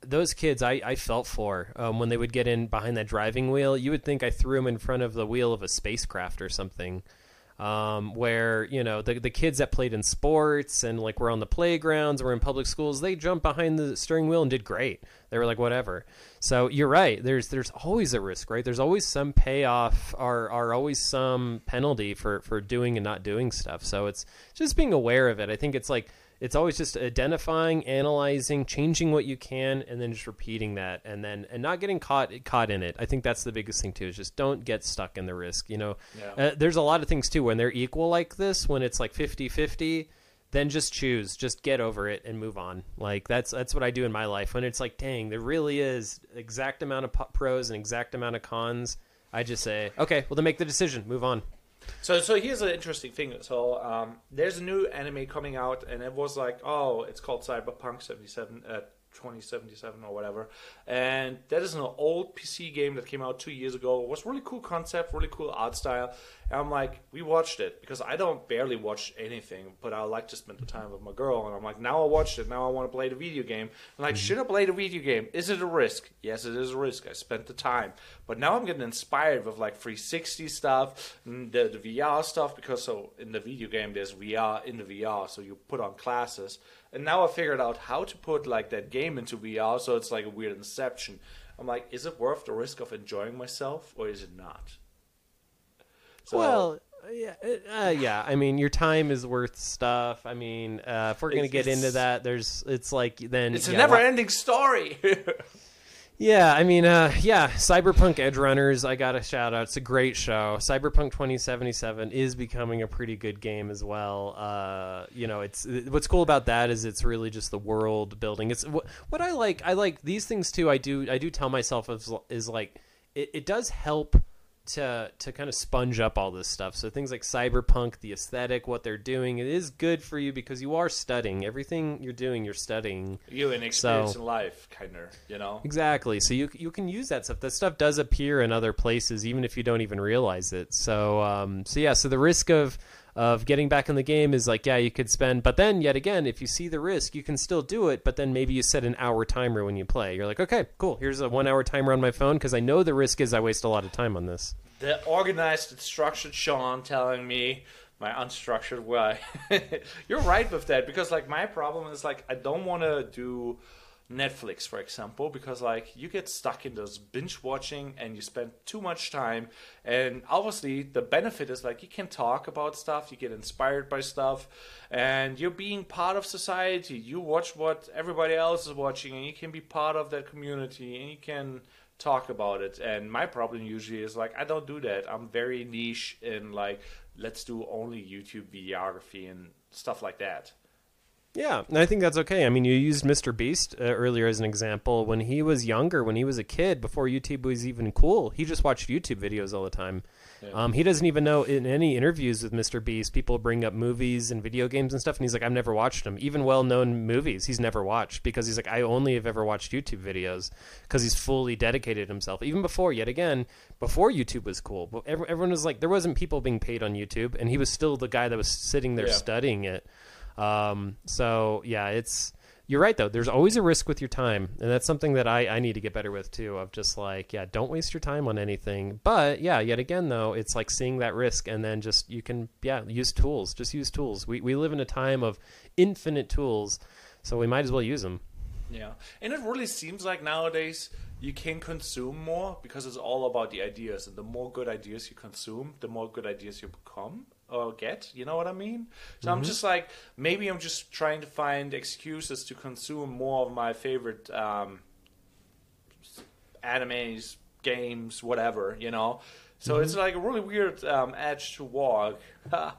those kids I, I felt for um, when they would get in behind that driving wheel. You would think I threw them in front of the wheel of a spacecraft or something. Um, where you know the the kids that played in sports and like were on the playgrounds, were in public schools, they jumped behind the steering wheel and did great. They were like whatever. So you're right. There's there's always a risk, right? There's always some payoff, or or always some penalty for for doing and not doing stuff. So it's just being aware of it. I think it's like it's always just identifying, analyzing, changing what you can, and then just repeating that, and then and not getting caught caught in it. I think that's the biggest thing too. Is just don't get stuck in the risk. You know, Yeah. uh, there's a lot of things too when they're equal like this, when it's like 50-50, then just choose, just get over it and move on. Like that's that's what I do in my life. When it's like, dang, there really is exact amount of pros and exact amount of cons. I just say, okay, well then make the decision, move on. So, so here's an interesting thing. So, um, there's a new anime coming out, and it was like, oh, it's called Cyberpunk 77, uh, 2077 or whatever. And that is an old PC game that came out two years ago. It was really cool concept, really cool art style. And I'm like, we watched it because I don't barely watch anything, but I like to spend the time with my girl. And I'm like, now I watched it. Now I want to play the video game. I'm like, should I mm-hmm. play the video game? Is it a risk? Yes, it is a risk. I spent the time. But now I'm getting inspired with like 360 stuff, the, the VR stuff, because so in the video game there's VR in the VR, so you put on classes. And now I figured out how to put like that game into VR, so it's like a weird inception. I'm like, is it worth the risk of enjoying myself, or is it not? So, well, yeah, uh, yeah. I mean, your time is worth stuff. I mean, uh, if we're gonna get into that, there's it's like then it's a never-ending story. Yeah, I mean, uh, yeah, Cyberpunk Edge Runners, I got a shout out. It's a great show. Cyberpunk 2077 is becoming a pretty good game as well. Uh, you know, it's what's cool about that is it's really just the world building. It's what, what I like. I like these things too. I do. I do tell myself is, is like it, it does help to to kind of sponge up all this stuff. So things like cyberpunk, the aesthetic, what they're doing, it is good for you because you are studying everything you're doing. You're studying You an experience So- in life, kind of, you know. exactly. So you you can use that stuff. That stuff does appear in other places, even if you don't even realize it. So um, so yeah. So the risk of of getting back in the game is like yeah you could spend but then yet again if you see the risk you can still do it but then maybe you set an hour timer when you play. You're like okay cool. Here's a one hour timer on my phone because i know the risk is i waste a lot of time on this. The organized and structured Sean telling me my unstructured way. You're right with that because like my problem is like I don't want to do Netflix, for example, because like you get stuck in this binge watching and you spend too much time. And obviously, the benefit is like you can talk about stuff, you get inspired by stuff, and you're being part of society. You watch what everybody else is watching, and you can be part of that community, and you can talk about it. And my problem usually is like I don't do that. I'm very niche in like let's do only YouTube videography and stuff like that. Yeah, and I think that's okay. I mean, you used Mr. Beast uh, earlier as an example. When he was younger, when he was a kid, before YouTube was even cool, he just watched YouTube videos all the time. Um, he doesn't even know in any interviews with Mr. Beast, people bring up movies and video games and stuff, and he's like, I've never watched them. Even well known movies, he's never watched because he's like, I only have ever watched YouTube videos because he's fully dedicated himself. Even before, yet again, before YouTube was cool, everyone was like, there wasn't people being paid on YouTube, and he was still the guy that was sitting there Yeah. studying it. Um, so yeah, it's you're right though. There's always a risk with your time, and that's something that I, I need to get better with too. Of just like yeah, don't waste your time on anything. But yeah, yet again though, it's like seeing that risk and then just you can yeah use tools. Just use tools. We we live in a time of infinite tools, so we might as well use them. Yeah, and it really seems like nowadays you can consume more because it's all about the ideas, and the more good ideas you consume, the more good ideas you become or get. You know what I mean? So I'm just like, maybe I'm just trying to find excuses to consume more of my favorite um, animes, games, whatever. You know. So it's like a really weird um, edge to walk.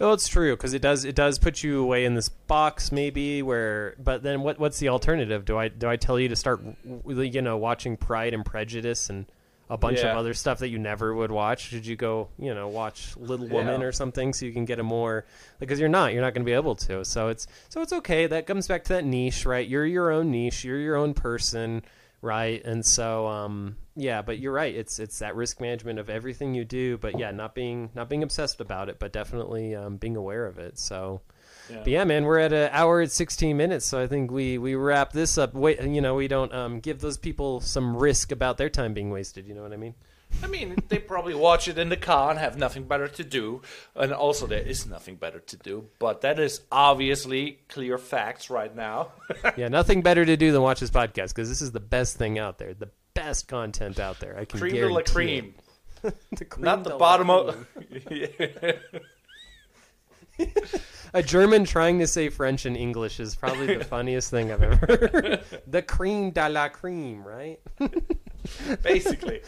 Well, it's true because it does it does put you away in this box maybe where. But then what what's the alternative? Do I do I tell you to start you know watching Pride and Prejudice and a bunch Yeah. of other stuff that you never would watch? Should you go you know watch Little Woman Yeah. or something so you can get a more because you're not you're not going to be able to. So it's so it's okay. That comes back to that niche, right? You're your own niche. You're your own person. Right, and so um, yeah, but you're right. It's it's that risk management of everything you do, but yeah, not being not being obsessed about it, but definitely um, being aware of it. So, Yeah. but yeah, man, we're at an hour and sixteen minutes, so I think we we wrap this up. Wait, you know, we don't um, give those people some risk about their time being wasted. You know what I mean? I mean, they probably watch it in the car and have nothing better to do. And also, there is nothing better to do. But that is obviously clear facts right now. Yeah, nothing better to do than watch this podcast because this is the best thing out there, the best content out there. I can cream de la guarantee cream. The cream Not the bottom cream. of. A German trying to say French and English is probably the funniest thing I've ever heard. the cream de la cream, right? Basically.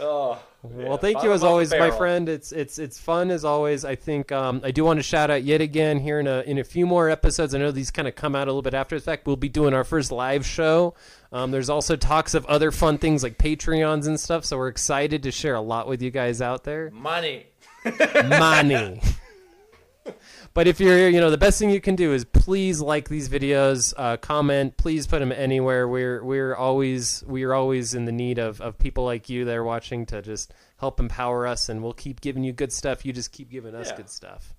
oh. Well, thank you as always, my friend. It's it's it's fun as always. I think um, I do want to shout out yet again here in a in a few more episodes. I know these kind of come out a little bit after the fact. We'll be doing our first live show. Um, there's also talks of other fun things like Patreons and stuff. So we're excited to share a lot with you guys out there. Money. money. But if you're, you know, the best thing you can do is please like these videos, uh, comment, please put them anywhere. We're we're always we're always in the need of of people like you that are watching to just help empower us, and we'll keep giving you good stuff. You just keep giving us Yeah. good stuff.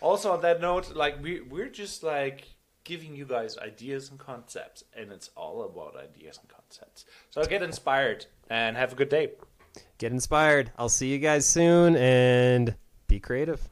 Also, on that note, like we we're just like giving you guys ideas and concepts, and it's all about ideas and concepts. So get inspired and have a good day. Get inspired. I'll see you guys soon, and be creative.